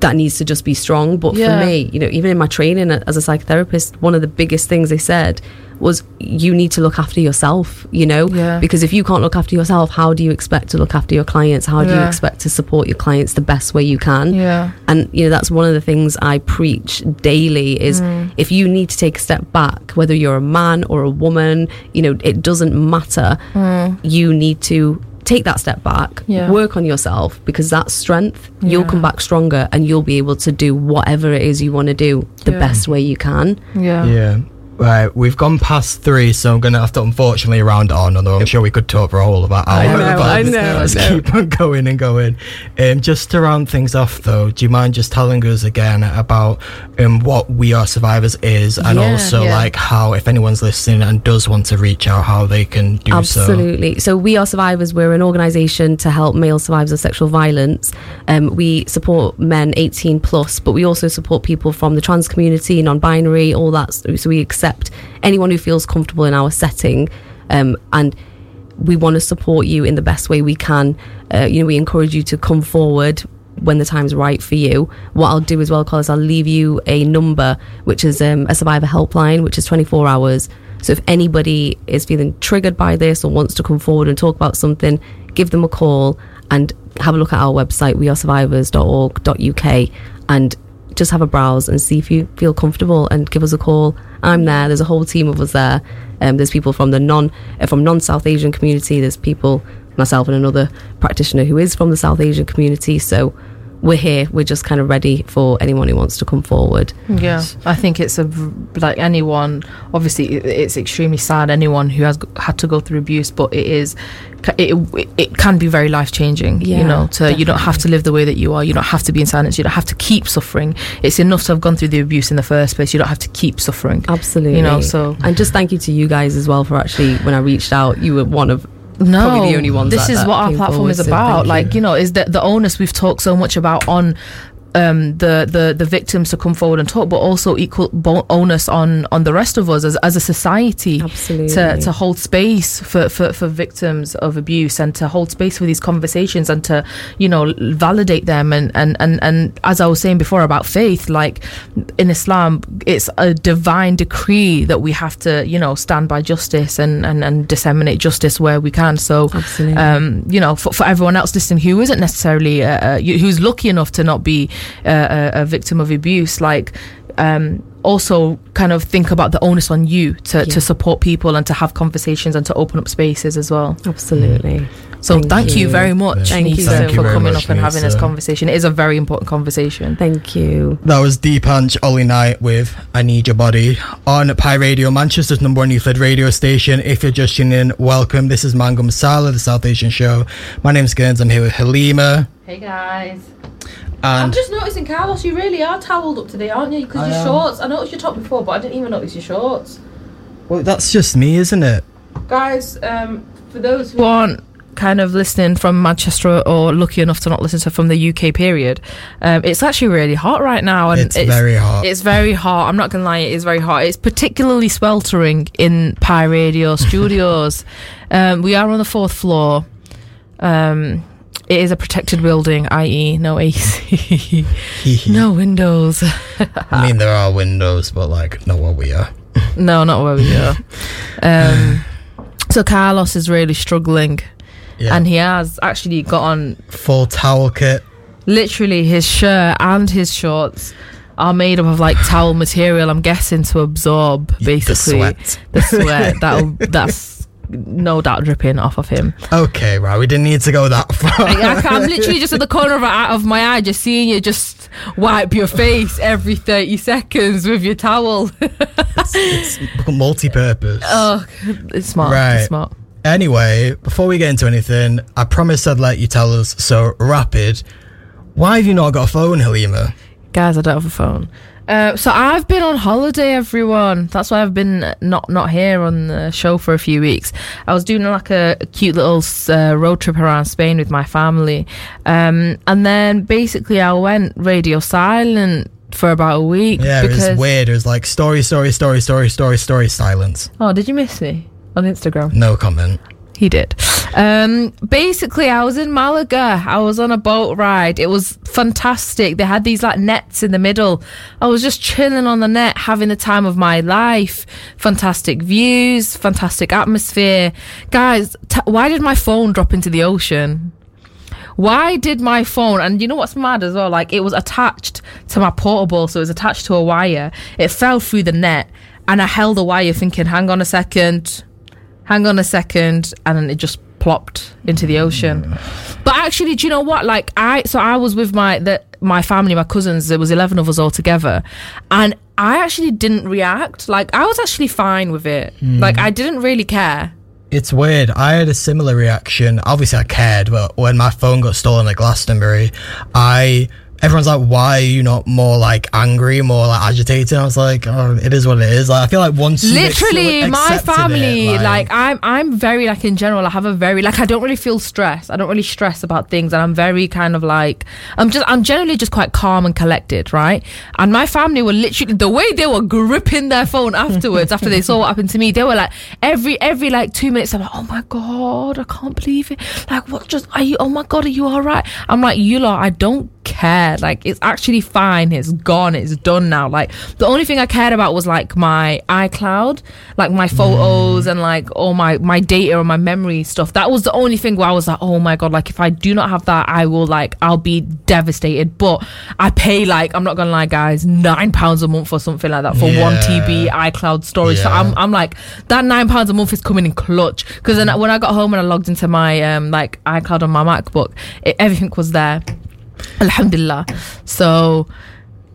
that needs to just be strong. But Yeah. for me, you know, even in my training as a psychotherapist, one of the biggest things they said was you need to look after yourself, you know? Yeah. Because if you can't look after yourself, how do you expect to look after your clients? How do you expect to support your clients the best way you can? Yeah. And you know that's one of the things I preach daily is Mm. if you need to take a step back, whether you're a man or a woman, you know it doesn't matter. You need to take that step back, Mm. Yeah. work on yourself because that's strength. You'll come back stronger and you'll be able to do whatever it is you want to do the Yeah. best way you can. Yeah. Yeah. Right, we've gone past three, so I'm going to have to unfortunately round on, although I'm sure we could talk for a whole about hour. I know, I know, I Let's know. keep on going and going. Um, just to round things off, though, do you mind just telling us again about um, what We Are Survivors is, and Yeah, also yeah. like how, if anyone's listening and does want to reach out, how they can do so? Absolutely. So. We Are Survivors, we're an organisation to help male survivors of sexual violence. Um, we support men 18 plus, but we also support people from the trans community, non binary, all that. So we accept anyone who feels comfortable in our setting. Um, and we want to support you in the best way we can. Uh, you know, we encourage you to come forward when the time's right for you. What I'll do as well, Carl, I'll leave you a number, which is um, a survivor helpline, which is 24 hours. So if anybody is feeling triggered by this or wants to come forward and talk about something, give them a call and have a look at our website, wearesurvivors.org.uk, and just have a browse and see if you feel comfortable and give us a call. I'm there. There's a whole team of us there. Um, there's people from the non uh, from non South Asian community. There's people myself and another practitioner who is from the South Asian community. So we're here. We're just kind of ready for anyone who wants to come forward. Yeah, I think it's a like anyone. Obviously, it's extremely sad. Anyone who has had to go through abuse, but it is, it it, it can be very life changing. Yeah, you know, to you don't have to live the way that you are. You don't have to be in silence. You don't have to keep suffering. It's enough to have gone through the abuse in the first place. You don't have to keep suffering. Absolutely. You know, so and just thank you to you guys as well for actually when I reached out, you were one of no, probably the only ones This that- is that what our platform is about. like you. you know, is that the onus we've talked so much about on um, the the the victims to come forward and talk, but also equal onus on on the rest of us as as a society Absolutely. to to hold space for, for for victims of abuse and to hold space for these conversations and to you know validate them and and and and as I was saying before about faith, like in Islam, it's a divine decree that we have to you know stand by justice and and and disseminate justice where we can. So um, you know, for, for everyone else listening who isn't necessarily, uh, uh, who's lucky enough to not be a, a victim of abuse, like, um, also kind of think about the onus on you to, Yeah. to support people and to have conversations and to open up spaces as well. Absolutely. So thank, Thank you. you. very much, Thank you Nisaa, so for coming Thank up and you, having this conversation. It is a very important conversation. Thank you. That was Deepanch Ollie Knight with I Need Your Body on Pi Radio, Manchester's number one youth led radio station. If you're just tuning in, welcome. This is Mango Masala, the South Asian show. My name's Gurns. I'm here with Halima. Hey guys. I'm just noticing, Carlos, you really are towelled up today, aren't you? Because your am. shorts, I noticed your top before, but I didn't even notice your shorts. well, that's just me, isn't it? guys um for those who aren't kind of listening from manchester or lucky enough to not listen to from the uk period um it's actually really hot right now and It's very hot. it's very hot i'm not gonna lie it is very hot it's particularly sweltering in pi radio studios um we are on the fourth floor um it is a protected building i.e no ac no windows I mean, there are windows, but like, not where we are. no not where we are um so carlos is really struggling Yeah. and he has actually got on Full towel kit. literally his shirt and his shorts are made up of like towel material i'm guessing to absorb basically The sweat. the sweat that that's no doubt dripping off of him Okay, right. We didn't need to go that far. Like, I can, I'm literally just at the corner of, eye- of my eye just seeing you just wipe your face every 30 seconds with your towel it's multi-purpose. oh it's smart Right. it's smart Anyway, before we get into anything, I promised I'd let you tell us. So rapid. Why have you not got a phone, Halima? Guys, I don't have a phone. Uh, so I've been on holiday, everyone. That's why I've been not not here on the show for a few weeks. I was doing like a, a cute little uh, road trip around Spain with my family, um, and then basically I went radio silent for about a week. Yeah, because, it was weird. It was like story, story, story, story, story, story, silence. Oh, did you miss me on Instagram? No comment. He did. Um, basically, I was in Malaga. I was on a boat ride. It was fantastic. They had these like nets in the middle. I was just chilling on the net, having the time of my life. Fantastic views, fantastic atmosphere. Guys, t- why did my phone drop into the ocean? Why did my phone, and you know what's mad as well? Like, it was attached to my portable, so it was attached to a wire. It fell through the net, and I held the wire thinking, hang on a second hang on a second, and then it just plopped into the ocean. Mm. But actually, do you know what? Like I, so I was with my the, my family, my cousins. There was eleven of us all together, and I actually didn't react. Like I was actually fine with it. Mm. Like I didn't really care. It's weird. I had a similar reaction. Obviously, I cared, but when my phone got stolen at Glastonbury, I everyone's like, "Why are you not more like angry, more like agitated?" I was like, "Oh, it is what it is." Like, I feel like once you literally my family it, like, i'm i'm very like in general i have a very like i don't really feel stress i don't really stress about things and i'm very kind of like i'm just i'm generally just quite calm and collected right and my family were literally the way they were gripping their phone afterwards after they saw what happened to me they were like every every like two minutes i'm like oh my god i can't believe it like what just are you oh my god are you all right i'm like you lot i don't care. Like it's actually fine. It's gone. It's done now. Like the only thing i cared about was like my icloud like my photos and like all my my data and my memory stuff. That was the only thing where i was like oh my god like if i do not have that i will like i'll be devastated. But i pay like i'm not gonna lie guys nine pounds a month or something like that for one tb icloud storage. So i'm, I'm like that nine pounds a month is coming in clutch. Because then when i got home and i logged into my um like icloud on my macbook it, everything was there alhamdulillah. So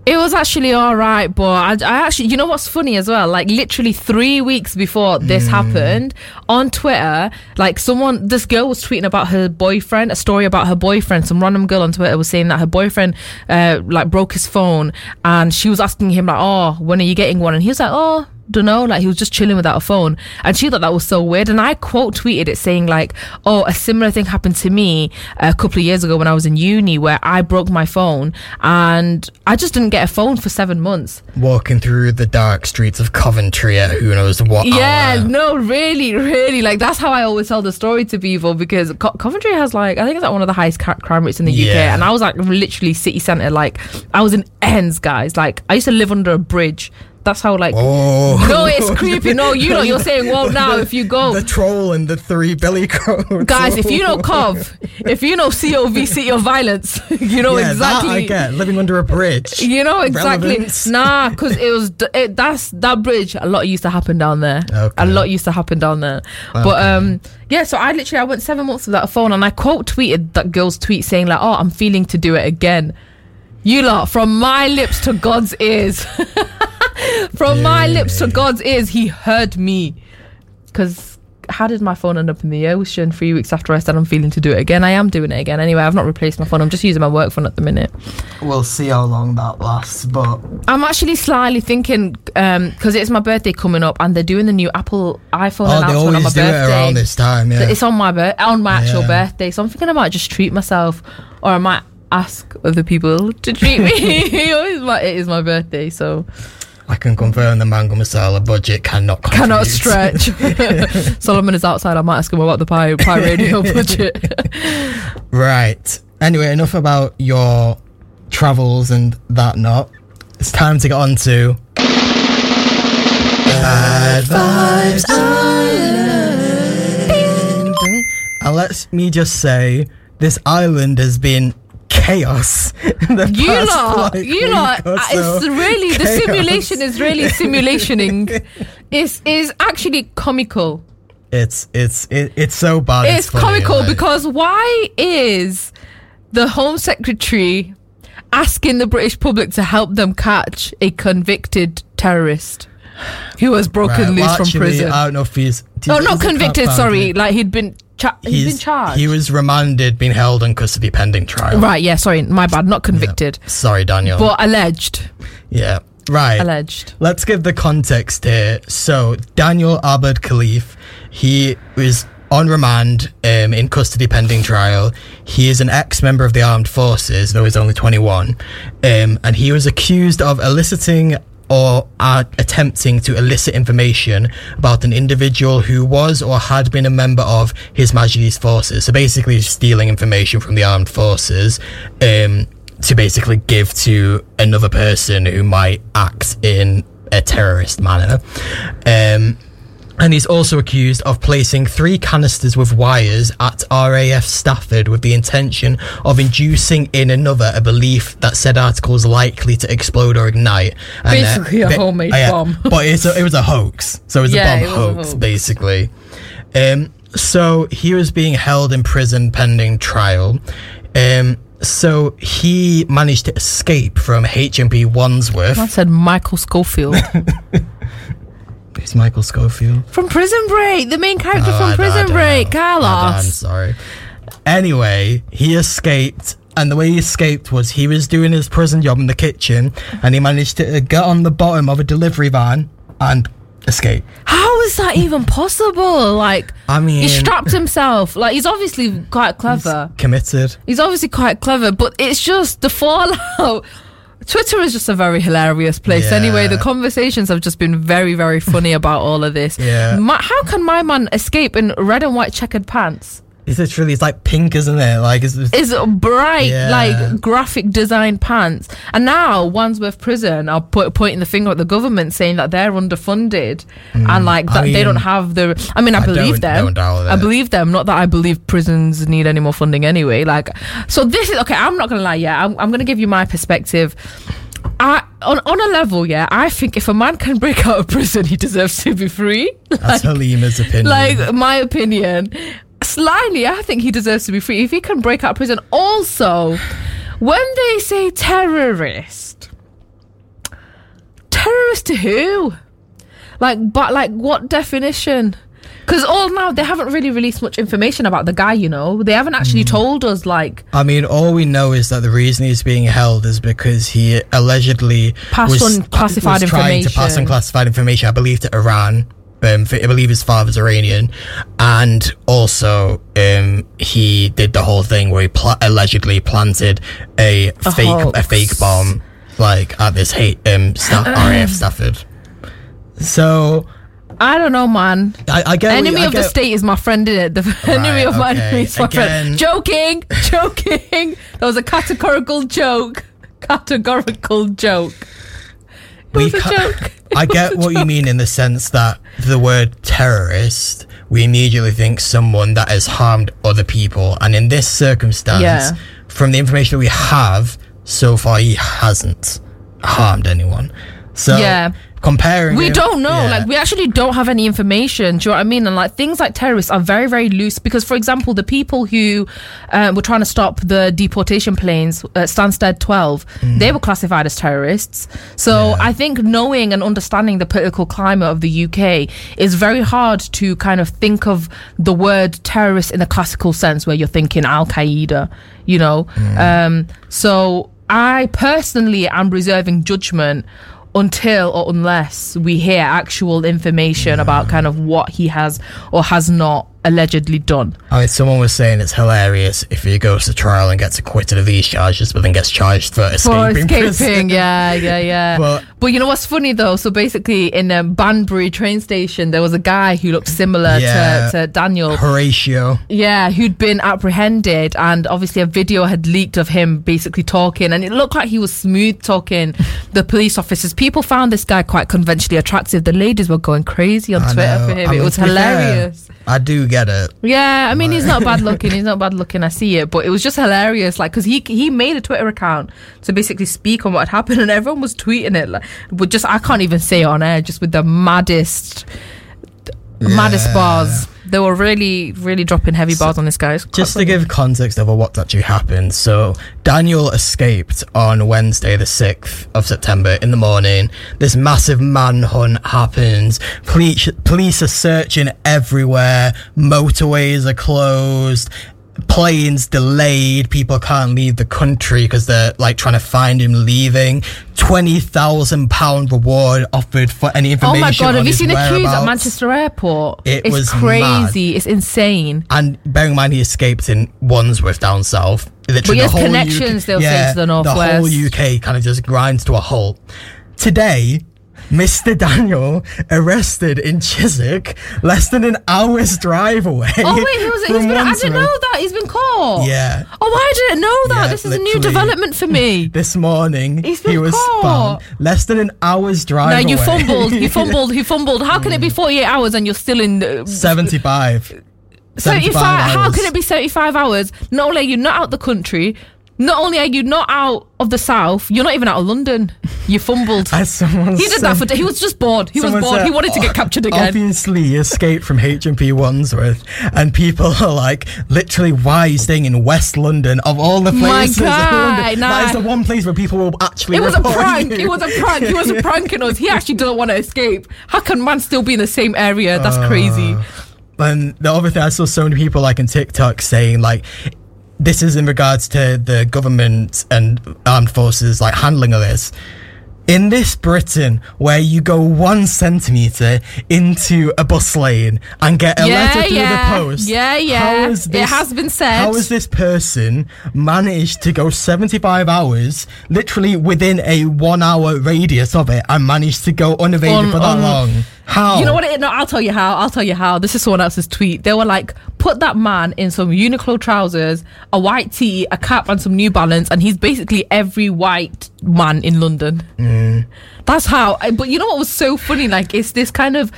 it was actually all right but I, I actually you know what's funny as well? Like literally three weeks before this happened on twitter like someone this girl was tweeting about her boyfriend a story about her boyfriend. Some random girl on twitter was saying that her boyfriend uh like broke his phone and she was asking him like oh when are you getting one? And he was like oh don't know, like he was just chilling without a phone. And she thought that was so weird. And I quote tweeted it saying, like, oh, a similar thing happened to me a couple of years ago when I was in uni where I broke my phone and I just didn't get a phone for seven months. walking through the dark streets of Coventry at who knows what Yeah, hour. no, really, really. Like, that's how I always tell the story to people because Co- Coventry has, like, I think it's like one of the highest ca- crime rates in the UK. And I was, like, literally city centre. Like, I was in ends, guys. Like, I used to live under a bridge. That's how, like, Oh, no, it's creepy. No, you know, you're saying, well, now if you go. the troll and the three Billy Crows. Guys, if you know Cov, if you know COV, City of Violence, you know yeah, exactly. that I get living under a bridge. You know exactly. Relevance. Nah, because it was it, that's that bridge. A lot used to happen down there. Okay. A lot used to happen down there. But um, yeah. So I literally I went seven months without a phone, and I quote tweeted that girl's tweet saying like, "Oh, I'm feeling to do it again." You lot, from my lips to God's ears, from my lips to God's ears, He heard me. Because how did my phone end up in the ocean three weeks after I said I'm feeling to do it again? I am doing it again anyway. I've not replaced my phone. I'm just using my work phone at the minute. We'll see how long that lasts, but I'm actually slightly thinking um, because it's my birthday coming up, and they're doing the new Apple iPhone oh, announcement on my always do it birthday. around this time. Yeah, It's on my bir- on my actual Yeah. birthday, so I'm thinking I might just treat myself, or I might ask other people to treat me. it, is my, it is my birthday, so I can confirm the mango masala budget cannot cannot stretch. Solomon is outside. I might ask him about the pie pie radio budget. Right. Anyway, enough about your travels and that not. It's time to get on to Bad Vibes Island. And let me just say, this island has been chaos. You lot, like, you lot, uh, so. it's really the simulation is really simulationing. It's is actually comical. It's it's it, it's so bad. It's, funny, comical like- because why is the Home Secretary asking the British public to help them catch a convicted terrorist? He was broken Right, loose well, from actually, prison. I don't know if he's. oh, not convicted. Sorry, like he'd been cha- he'd been charged. He was remanded, being held in custody pending trial. right. Yeah. Sorry, my bad. Not convicted, Sorry, Daniel. but alleged. yeah. Right. Alleged. Let's give the context here. So, Daniel Abed Khalife, he was on remand um, in custody pending trial. He is an ex member of the armed forces, though he's only 21. Um, and he was accused of eliciting or are attempting to elicit information about an individual who was or had been a member of His Majesty's forces. So, basically, stealing information from the armed forces. Um, to basically give to another person who might act in a terrorist manner. Um, and he's also accused of placing three canisters with wires at RAF Stafford with the intention of inducing in another a belief that said article is likely to explode or ignite. And, Basically a homemade uh, yeah, bomb. but it's a, it was a hoax. So it was Yeah, a bomb was a hoax, hoax. basically. Um, so he was being held in prison pending trial. Um, so he managed to escape from HMP Wandsworth. I said Michael Scofield It's Michael Scofield. from Prison Break, the main character Oh, from I Prison don't Break, know. I, I'm Carlos. sorry. Anyway, he escaped, and the way he escaped was he was doing his prison job in the kitchen, and he managed to get on the bottom of a delivery van and escape. How is that even possible? Like, I mean, he strapped himself. Like, he's obviously quite clever. committed. He's obviously quite clever, but it's just the fallout. Twitter is just a very hilarious place. Yeah. Anyway, the conversations have just been very, very funny about all of this. Yeah. My, how can my man escape in red and white checkered pants? It's literally it's like pink, isn't it? Like it's, it's Is bright, Yeah. like graphic design pants. And now Wandsworth Prison are put, pointing the finger at the government, saying that they're underfunded hmm. and like I that they don't have the. I mean, I, I believe them. I believe them. Not that I believe prisons need any more funding anyway. Like, so this is okay. I'm not gonna lie. Yeah, I'm, I'm gonna give you my perspective. I on on a level, yeah. I think if a man can break out of prison, he deserves to be free. that's Halima's opinion. like my opinion slightly i think he deserves to be free if he can break out prison also when they say terrorist terrorist to who like but like what definition because all now they haven't really released much information about the guy you know they haven't actually Hmm. told us like I mean, all we know is that the reason he's being held is because he allegedly Passed was, on classified was trying to pass on classified information. I believe to Iran. Um, I believe his father's Iranian, and also um, he did the whole thing where he pl- allegedly planted a, fake a fake bomb like at this hate um Sta- RAF Stafford. So i don't know man I, I get what you- enemy I of the state is my friend in it. The enemy of my enemy is my Again- friend. Joking, joking. That was a categorical joke. Categorical joke. A ca- joke. I get what you mean in the sense that the word terrorist, we immediately think someone that has harmed other people. And in this circumstance, Yeah. from the information that we have, so far he hasn't harmed anyone. So Yeah. comparing We him- don't know. yeah. Like we actually don't have any information. Do you know what I mean? And like things like terrorists are very, very loose because, for example, the people who um, were trying to stop the deportation planes, uh, Stansted 12, they were classified as terrorists. So Mm. Yeah. I think knowing and understanding the political climate of the UK is very hard to kind of think of the word terrorist in the classical sense where you're thinking Al Qaeda, you know. Mm. Um, so I personally am reserving judgment until or unless we hear actual information about kind of what he has or has not allegedly done. I mean, someone was saying it's hilarious if he goes to trial and gets acquitted of these charges, but then gets charged for escaping. For escaping. yeah, yeah, yeah. But- But, you know what's funny though? So basically, in um, Banbury train station, there was a guy who looked similar Yeah. to, to Daniel. Horatio. Yeah, who'd been apprehended, and obviously a video had leaked of him basically talking, and it looked like he was smooth talking the police officers. People found this guy quite conventionally attractive. The ladies were going crazy on I Twitter know. for him. I it mean, was be fair, hilarious. I do get it. Yeah, I mean he's not bad looking. He's not bad looking. I see it, but it was just hilarious. Like because he he made a Twitter account to basically speak on what had happened, and everyone was tweeting it. Like, but just I can't even say it on air, just with the maddest, maddest bars. They were really, really dropping heavy bars on this guy. It's quite Just to give context over what actually happened, so Daniel escaped on Wednesday, the 6th of September in the morning. This massive manhunt happens. Police, police are searching everywhere. Motorways are closed. Planes delayed. People can't leave the country because they're like trying to find him leaving. Twenty thousand pound reward offered for any information. Oh my god! Have you seen the queues at. Manchester Airport? It it's was crazy. It's insane. And bearing in mind he escaped in Wandsworth down south. Literally he has the whole connections, UK, they'll say, to the The northwest. whole UK kind of just grinds to a halt. Today, Mr. Daniel arrested in Chiswick, less than an hour's drive away. Oh wait, he was. He's been, I didn't know that he's been caught. Yeah. Oh, I didn't know that. Yeah, this is a new development for me. This morning, He's he was caught. found less than an hour's drive away. No, you away. fumbled. You fumbled. You fumbled. How can it be 48 hours and you're still in uh, 75. 75? How hours. can it be 75 hours? Not only are you not out the country, not only are you not out of the south, you're not even out of London. You fumbled. As someone He did that said- for. He was just bored. He was bored. said, He wanted to get captured again. Obviously, he escaped from HMP Wandsworth, and people are like, literally, why are you staying in West London of all the places? in guy, London? nah. That is the one place where people will actually. It was a prank. you. It was a prank. He was a pranking us. He actually doesn't want to escape. How can man still be in the same area? That's Uh, crazy. And the other thing, I saw so many people like on TikTok saying like, this is in regards to the government and armed forces like handling of this. In this Britain, where you go one centimeter into a bus lane and get a Yeah, letter through yeah. the post, Yeah, yeah. how has It has been said. How has this person managed to go seventy-five hours, literally within a one-hour radius of it, and managed to go unevaded On- for that on- long? How? You know what? It, no, I'll tell you how. I'll tell you how. This is someone else's tweet. They were like, put that man in some Uniqlo trousers, a white tee, a cap, and some New Balance, and he's basically every white man in London. Mm. That's how. But you know what was so funny? Like, it's this kind of.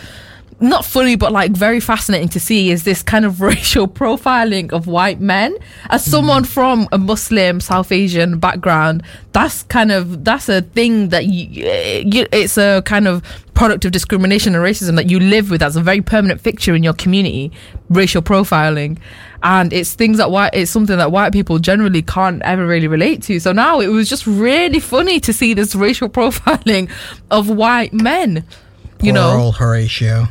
Not funny, but like very fascinating to see is this kind of racial profiling of white men. As mm-hmm. someone from a Muslim South Asian background, that's kind of that's a thing that you, you it's a kind of product of discrimination and racism that you live with as a very permanent fixture in your community. Racial profiling, and it's things that white it's something that white people generally can't ever really relate to. So now it was just really funny to see this racial profiling of white men. You know, Poor old Horatio.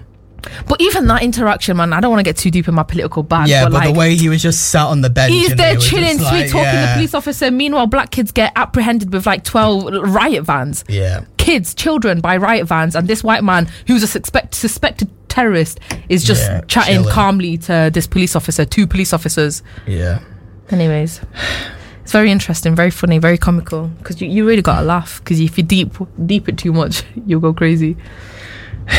But even that interaction, man, I don't want to get too deep in my political bag. Yeah, but, but, like, the way he was just sat on the bench. he's there chilling, sweet like, talking yeah. the police officer. Meanwhile, black kids get apprehended with like twelve riot vans. Yeah. Kids, children by riot vans, and this white man who's a suspect, suspected terrorist is just Yeah, chatting chilling. calmly to this police officer, two police officers. Yeah. Anyways, it's very interesting, very funny, very comical because you, you really got to laugh because if you deep deep it too much, you'll go crazy.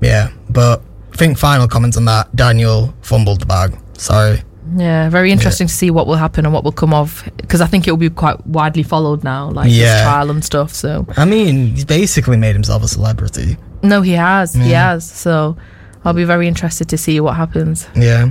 Yeah. But I think final comments on that. Daniel fumbled the bag. Sorry. Yeah, very interesting to see what will happen and what will come of because I think it will be quite widely followed now, like Yeah. this trial and stuff. So I mean, he's basically made himself a celebrity. no, he has, he has. So I'll be very interested to see what happens. Yeah.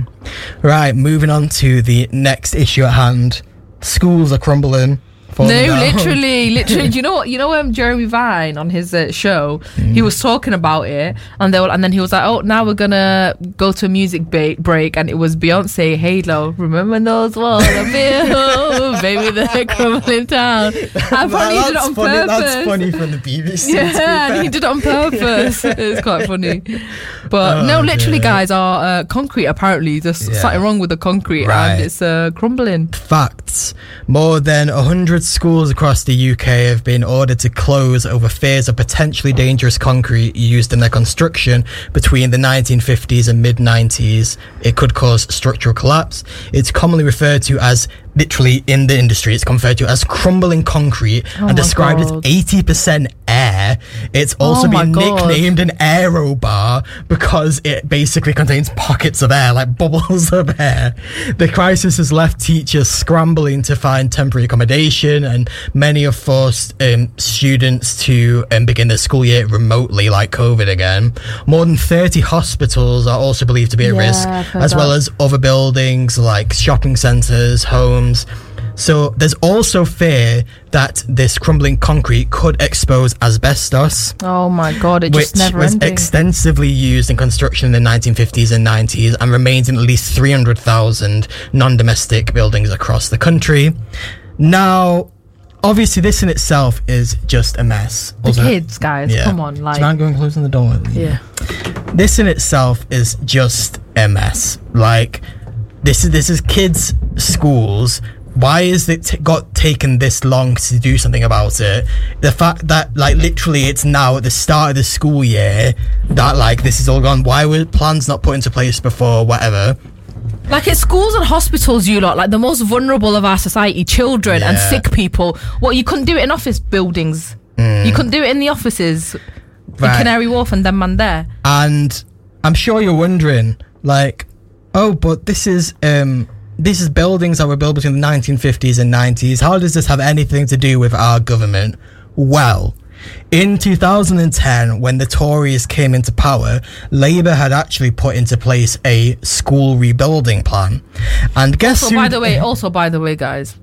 Right. Moving on to the next issue at hand. Schools are crumbling. No, down. literally, literally. Do you know what? You know, um, Jeremy Vine on his uh, show, he was talking about it, and they were, and then he was like, "Oh, now we're gonna go to a music ba- break," and it was Beyonce, "Halo." Remember those walls, oh, baby, they're crumbling down. I probably did it that's on funny. purpose. That's funny from the BBC. Yeah, he did it on purpose. it's quite funny. But Oh, no, literally, dear. guys, our uh, concrete apparently there's Yeah. something wrong with the concrete Right. and it's uh, crumbling. Facts. More than 100 schools across the UK have been ordered to close over fears of potentially dangerous concrete used in their construction between the 1950s and mid 90s. It could cause structural collapse. It's commonly referred to as, literally in the industry, it's referred to as crumbling concrete Oh and described God. as 80% air. It's also Oh been nicknamed an aero bar because it basically contains pockets of air, like bubbles of air. The crisis has left teachers scrambling to find temporary accommodation, and many have forced um, students to um, begin their school year remotely, like COVID again. More than 30 hospitals are also believed to be at Yeah, risk, as well as other buildings like shopping centres, homes. So there's also fear that this crumbling concrete could expose asbestos, Oh my god, it which just never was ending. extensively used in construction in the 1950s and 90s and remains in at least 300,000 non-domestic buildings across the country. Now, obviously, this in itself is just a mess. the wasn't kids, guys, Yeah. come on, Do you like, mind going closing the door? yeah. this in itself is just a mess. Like this is this is kids' schools. Why is it t- got taken this long to do something about it? The fact that like literally it's now at the start of the school year that like this is all gone. Why were plans not put into place before? Whatever. Like it's schools and hospitals, you lot, like the most vulnerable of our society, children and sick people. What you couldn't do it in office buildings. You couldn't do it in the offices in Mm. Canary Wharf and them man there. And I'm sure you're wondering, like, oh, but this is um this is buildings that were built between the 1950s and 90s. How does this have anything to do with our government? Well, in 2010, when the Tories came into power, Labour had actually put into place a school rebuilding plan. And guess So who? by the way, also by the way, guys,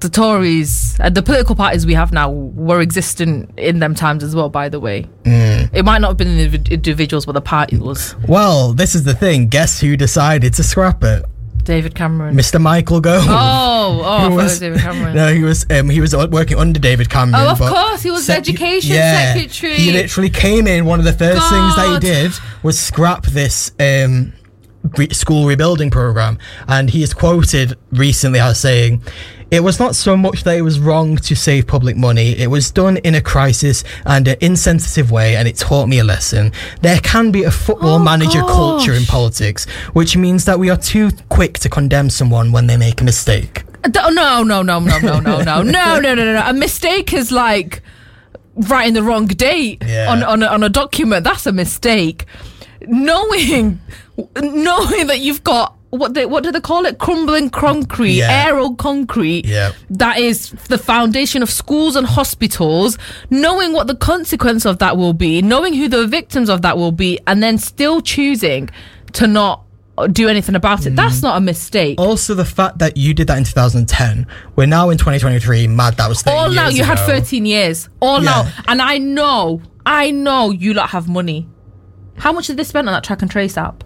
the Tories, uh, the political parties we have now, were existent in them times as well. By the way, Mm. it might not have been the individuals, but the party was well, this is the thing. Guess who decided to scrap it? David Cameron. Mr. Michael Gove. Oh, oh, I thought He it was David Cameron. No, he was um, he was working under David Cameron. Oh, of course, he was the education secretary. He literally came in. One of the first things that he did was scrap this um, school rebuilding program, and he is quoted recently as saying. It was not so much that it was wrong to save public money. It was done in a crisis and an insensitive way, and it taught me a lesson. There can be a football Oh, manager culture in politics, which means that we are too quick to condemn someone when they make a mistake. No, no, no, no, no, no, no, no, no, no, no, no. A mistake is like writing the wrong date Yeah. on on a, on a document. That's a mistake. Knowing, knowing that you've got what they what do they call it? Crumbling concrete, Yeah. aero concrete. Yeah. That is the foundation of schools and hospitals. Knowing what the consequence of that will be, knowing who the victims of that will be, and then still choosing to not do anything about it. That's mm. not a mistake. Also, the fact that you did that in 2010, we're now in 2023. Mad, that was 30 all now you had 13 years all Yeah. now and i know i know you lot have money how much did they spend on that track and trace app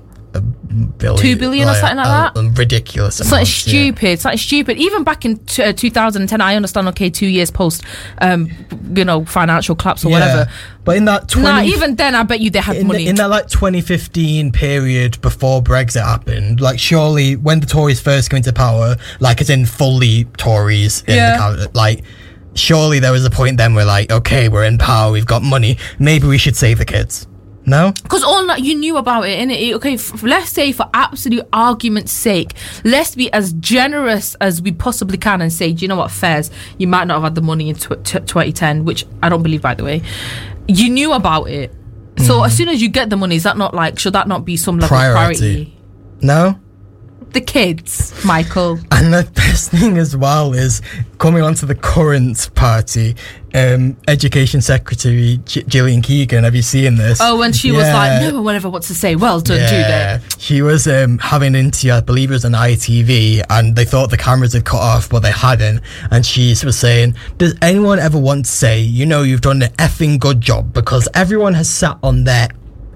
Billion, two billion or something like a- that? a ridiculous. something amounts, yeah. stupid something stupid even back in t- uh, 2010 i understand okay two years post um you know financial collapse or Yeah. whatever But in that 20, nah even then i bet you they had in, money in that like 2015 period before Brexit happened, like surely when the Tories first came into power, like as in fully Tories, in Yeah. the cabinet, like surely there was a point then where like, okay, we're in power, we've got money, maybe we should save the kids. No, Because all that you knew about it, innit? Okay, f- let's say for absolute argument's sake, let's be as generous as we possibly can and say, do you know what, Fairs, you might not have had the money in tw- t- 2010, which I don't believe, by the way. You knew about it. So mm. as soon as you get the money, is that not like, should that not be some level Priority. of priority? no. The kids, Michael. And the best thing as well is coming onto the current party, um, Education Secretary G- Gillian Keegan. Have you seen this? Oh, and she was like, no one ever wants to say, well done, do they? She was um, having an interview, I believe it was on ITV, and they thought the cameras had cut off, but they hadn't. And she was saying, Does anyone ever want to say, you know, you've done an effing good job? Because everyone has sat on their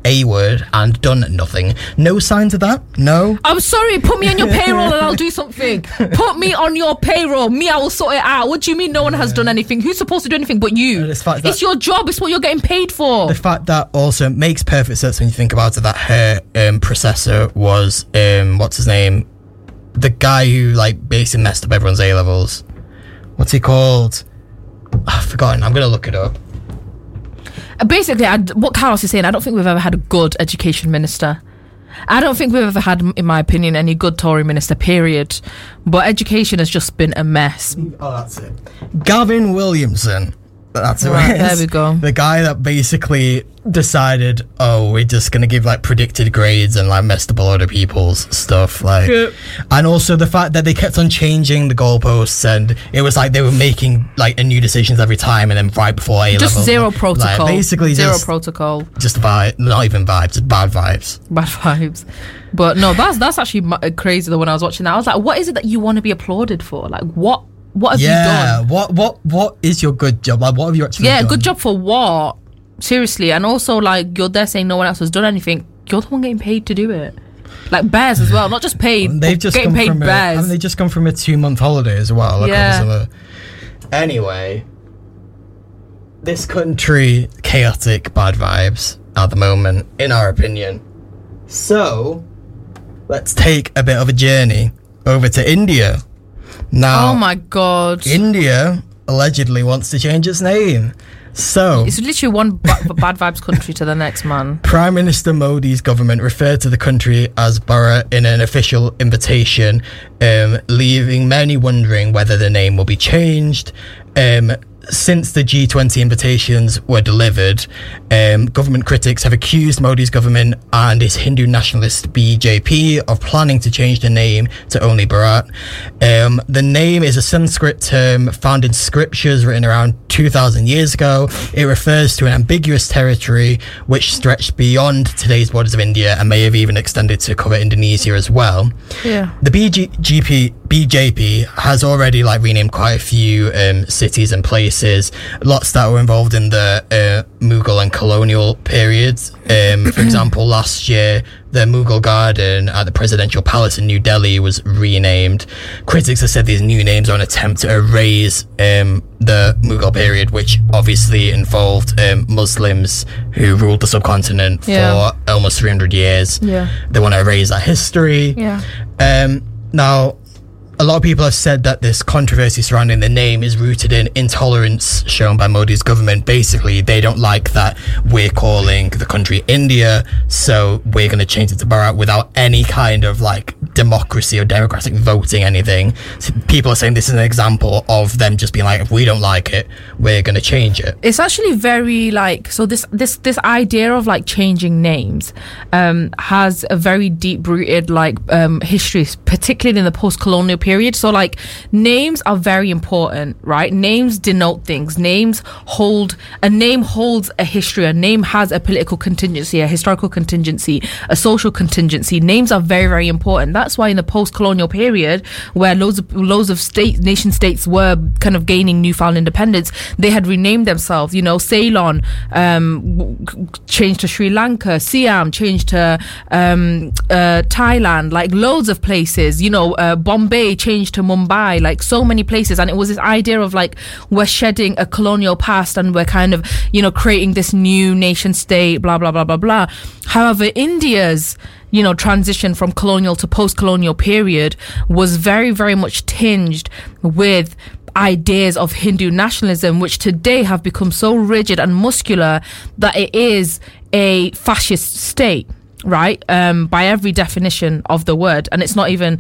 A word and done nothing. No signs of that? No? I'm sorry, put me on your payroll and I'll do something. Put me on your payroll. Me, I will sort it out. What do you mean no one has done anything? Who's supposed to do anything but you? And it's It's your job. It's what you're getting paid for. The fact that also makes perfect sense when you think about it that her um, processor was, um, what's his name? The guy who, like, basically messed up everyone's A levels. What's he called? I've forgotten. I'm going to look it up. Uh, Basically, I, what Carlos is saying, I don't think we've ever had a good education minister. I don't think we've ever had, in my opinion, any good Tory minister, period. But education has just been a mess. Oh, that's it. Gavin Williamson. That's Right, it there we go. The guy that basically decided, oh, we're just gonna give like predicted grades and like messed up a lot of people's stuff. Like, Yep. and also the fact that they kept on changing the goalposts and it was like they were making like a new decisions every time and then right before A Just level, zero like, protocol. basically zero just protocol. just vibe, not even vibes, just bad vibes. Bad vibes. But no, that's that's actually uh, crazy. Though when I was watching that, I was like, "What is it that you want to be applauded for? Like, what what have you yeah. done? What what what is your good job? Like, what have you actually? Done? Yeah, done? good job for what? Seriously, and also like you're there saying no one else has done anything. You're the one getting paid to do it. Like bears as well, not just paid. They've just getting come paid from a, bears. haven't they just come from a two month holiday as well? Like Yeah. all this other- Anyway, this country chaotic, bad vibes at the moment, in our opinion. So, let's take a bit of a journey over to India. Now, oh my god! India allegedly wants to change its name. So, it's literally one ba- bad vibes country to the next, man. Prime Minister Modi's government referred to the country as Bharat in an official invitation, um, leaving many wondering whether the name will be changed. Um, since the G20 invitations were delivered, um, government critics have accused Modi's government and its Hindu nationalist BJP of planning to change the name to only Bharat. Um, the name is a Sanskrit term found in scriptures written around 2,000 years ago. It refers to an ambiguous territory which stretched beyond today's borders of India and may have even extended to cover Indonesia as well. Yeah. The BJP BJP has already like renamed quite a few um, cities and places. Lots that were involved in the uh, Mughal and colonial periods. Um, for example, last year the Mughal Garden at the Presidential Palace in New Delhi was renamed. Critics have said these new names are an attempt to erase um, the Mughal period, which obviously involved um, Muslims who ruled the subcontinent Yeah. for almost 300 years. Yeah. They want to erase that history. Yeah. Um, now, a lot of people have said that this controversy surrounding the name is rooted in intolerance shown by Modi's government. Basically, they don't like that we're calling the country India, so we're going to change it to Bharat without any kind of like democracy or democratic voting, anything. So people are saying this is an example of them just being like, if we don't like it, we're going to change it. it's actually very like so this this this idea of like changing names um has a very deep rooted like um history particularly in the post-colonial period so like names are very important right? Names denote things. Names hold a name holds a history. A name has a political contingency a historical contingency a social contingency. Names are very very important. That's why in the post-colonial period where loads of loads of state nation states were kind of gaining newfound independence they had renamed themselves. You know ceylon um changed to sri lanka. Siam changed to um uh thailand. Like loads of places. You know uh, bombay changed to mumbai like so many places and it was this idea of like we're shedding a colonial past and we're kind of you know creating this new nation state blah blah blah blah blah however india's you know, transition from colonial to post colonial period was very, very much tinged with ideas of Hindu nationalism, which today have become so rigid and muscular that it is a fascist state. Right, um, by every definition of the word, and it's not even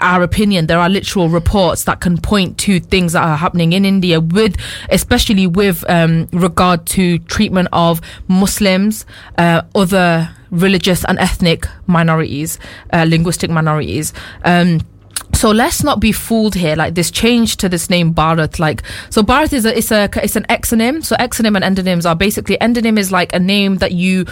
our opinion. There are literal reports that can point to things that are happening in India, with especially with um, regard to treatment of Muslims, uh, other religious and ethnic minorities, uh, linguistic minorities. Um, so let's not be fooled here. Like this change to this name Bharat, like so Bharat is a it's a it's an exonym. So exonym and endonyms are basically endonym is like a name that you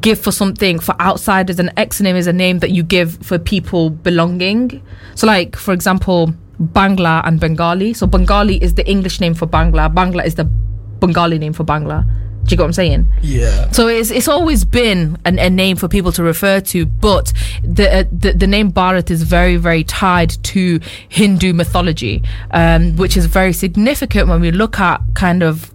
give for something for outsiders, and exonym is a name that you give for people belonging. So like for example, Bangla and Bengali. So Bengali is the English name for Bangla. Bangla is the Bengali name for Bangla. Do you get what I'm saying? Yeah. So it's it's always been an, a name for people to refer to, but the uh, the, the name Bharat is very very tied to Hindu mythology, um, which is very significant when we look at kind of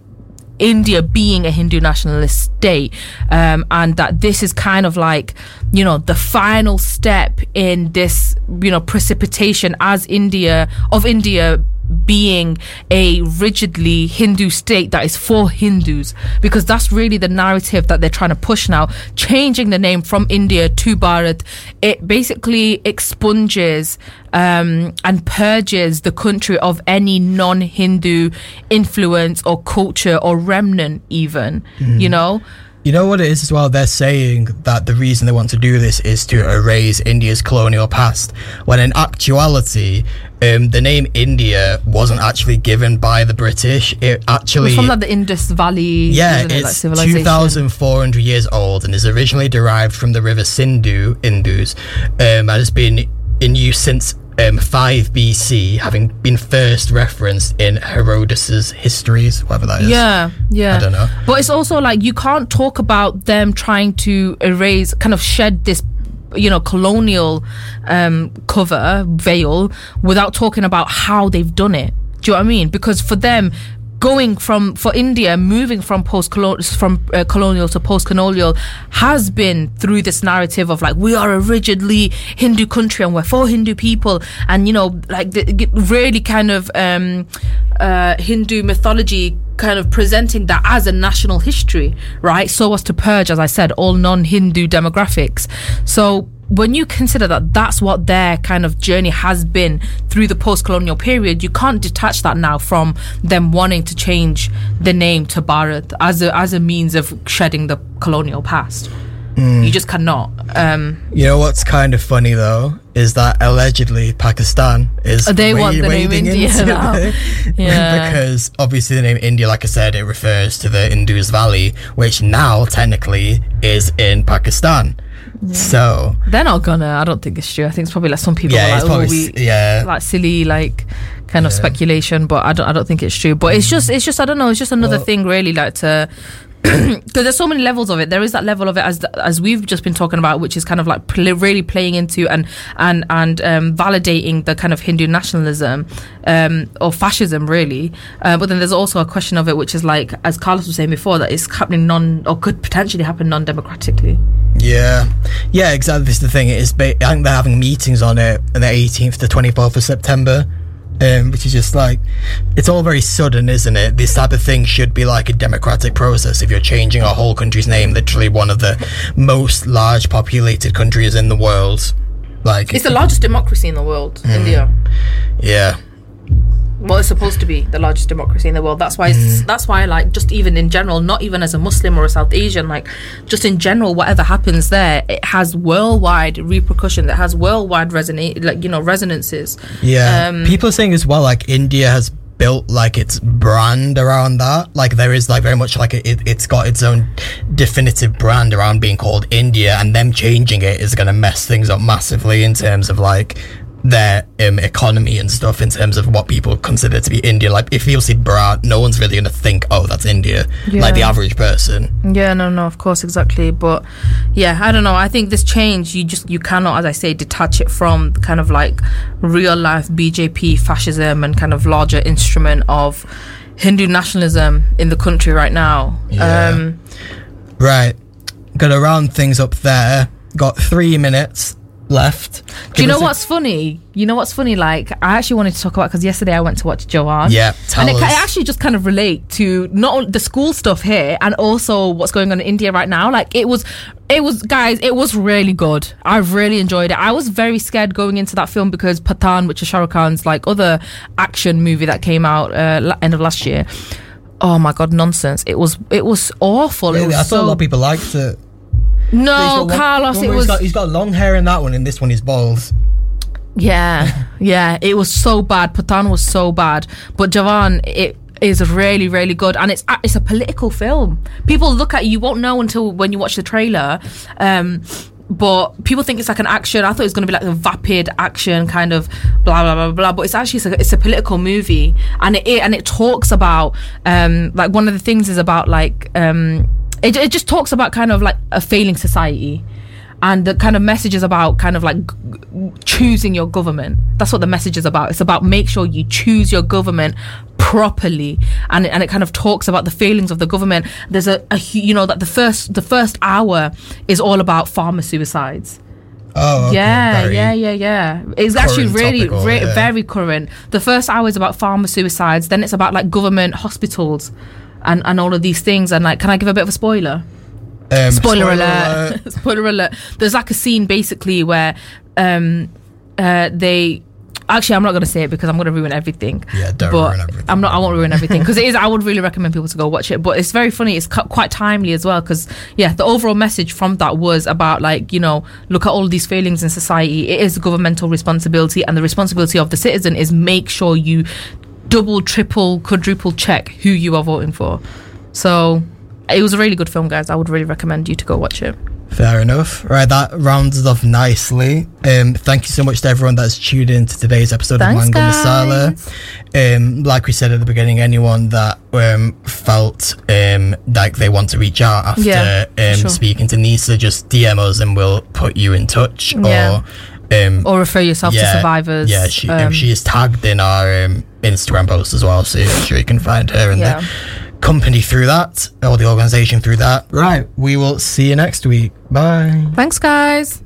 India being a Hindu nationalist state, um, and that this is kind of like, you know, the final step in this, you know, precipitation as India of India being a rigidly Hindu state that is for Hindus, because that's really the narrative that they're trying to push now. Changing the name from India to Bharat, it basically expunges um, and purges the country of any non-Hindu influence or culture or remnant, even. You know. You know what it is as well? They're saying that the reason they want to do this is to erase India's colonial past, when in actuality, um, the name India wasn't actually given by the British. It actually. from like the Indus Valley, yeah, it, it's civilization. 2,400 years old and is originally derived from the river Sindhu, Indus, um, and has been in use since um, 5 BC, having been first referenced in Herodotus' histories, whatever that is. Yeah, yeah. I don't know. But it's also like you can't talk about them trying to erase, kind of shed this, you know, colonial um, cover veil without talking about how they've done it. Do you know what I mean? Because for them, going from for India, moving from post from uh, colonial to post colonial, has been through this narrative of like we are a rigidly Hindu country and we're for Hindu people, and you know, like the, really kind of um, uh, Hindu mythology kind of presenting that as a national history, right? So as to purge, as I said, all non-Hindu demographics. So when you consider that that's what their kind of journey has been through the post-colonial period, you can't detach that now from them wanting to change the name to Bharat as a as a means of shedding the colonial past. Mm. You just cannot. Um, you know what's kind of funny though is that allegedly Pakistan is they wa- want the name India now. yeah. because obviously the name India, like I said, it refers to the Indus Valley, which now technically is in Pakistan. Yeah. So they're not gonna. I don't think it's true. I think it's probably like some people yeah, are like, probably, oh, we, yeah, like silly, like kind of speculation. But I don't. I don't think it's true. But it's mm. just. It's just. I don't know. It's just another well, thing, really, like to because there's so many levels of it. There is that level of it as as we've just been talking about, which is kind of like pl- really playing into and and and um, validating the kind of Hindu nationalism um, or fascism, really. Uh, but then there's also a question of it, which is like, as Carlos was saying before, that it's happening non or could potentially happen non-democratically. Yeah, yeah, exactly. This is the thing. It is. I think they're having meetings on it on the 18th to 24th of September um, which is just like it's all very sudden, isn't it? This type of thing should be like a democratic process. If you're changing a whole country's name, literally one of the most large populated countries in the world, like it's the largest democracy in the world, mm, India. Yeah, well, it's supposed to be the largest democracy in the world. That's why. Mm. That's why, like, just even in general, not even as a Muslim or a South Asian, like, just in general, whatever happens there, it has worldwide repercussion. That has worldwide resonate, like, you know, resonances. Yeah. Um, People are saying as well, like, India has built like its brand around that. Like, there is like very much like it, it's got its own definitive brand around being called India, and them changing it is going to mess things up massively in terms of like their um, economy and stuff in terms of what people consider to be India. Like if you see Bharat, no one's really gonna think, oh, that's India. Yeah. Like the average person. Yeah, no, no, of course, exactly. But yeah, I don't know. I think this change, you just you cannot, as I say, detach it from kind of like real life BJP fascism and kind of larger instrument of Hindu nationalism in the country right now. Yeah. Um, right. Gonna round things up there. Got three minutes left. Do you know what's funny? You know what's funny? Like I actually wanted to talk about because yesterday I went to watch Jawan. Yeah, and it, it, actually just kind of relate to not the school stuff here and also what's going on in India right now. Like it was, it was guys, it was really good. I really enjoyed it. I was very scared going into that film because Pathaan, which is Shah Rukh Khan's like other action movie that came out uh, end of last year. Oh my god, nonsense! It was it was awful. Really? It was I thought so, a lot of people liked it. No, Carlos, one, it was. He's got, he's got long hair in that one, and this one is balls. Yeah, yeah, it was so bad. Pathaan was so bad, but Jawan, it is really, really good, and it's it's a political film. People look at you, you won't know until when you watch the trailer. Um, but people think it's like an action. I thought it was going to be like a vapid action kind of blah blah blah blah. But it's actually it's a, it's a political movie, and it, it and it talks about um like one of the things is about like um it, it just talks about kind of like a failing society and the kind of message is about kind of like choosing your government that's what the message is about it's about make sure you choose your government properly and and it kind of talks about the failings of the government there's a, a you know that the first the first hour is all about farmer suicides Oh, okay. yeah, very yeah, yeah, yeah. It's actually really, topical, re- yeah. very current. The first hour is about farmer suicides. Then it's about like government hospitals and and all of these things. And like, can I give a bit of a spoiler? Um, spoiler, spoiler, alert! alert. spoiler alert! There's like a scene basically where um, uh, they actually I'm not going to say it because I'm going to ruin everything. Yeah, don't but ruin everything. I'm not. I won't ruin everything because it is. I would really recommend people to go watch it. But it's very funny. It's quite timely as well because yeah, the overall message from that was about like you know look at all these failings in society. It is governmental responsibility, and the responsibility of the citizen is make sure you double, triple, quadruple check who you are voting for. So it was a really good film, guys. I would really recommend you to go watch it. Fair enough. Right, that rounds us off nicely. Um, thank you so much to everyone that's tuned in to today's episode Thanks, of Mango guys. Masala. Um, like we said at the beginning, anyone that um, felt um, like they want to reach out after Yeah, um, sure. speaking to Nisaa, just DM us and we'll put you in touch. Yeah. Or, um, Or refer yourself to survivors. Yeah, she, um, she is tagged in our um, Instagram posts as well, so I'm sure you can find her and Yeah. the company through that, or the organisation through that. Right, we will see you next week. Bye. Thanks, guys.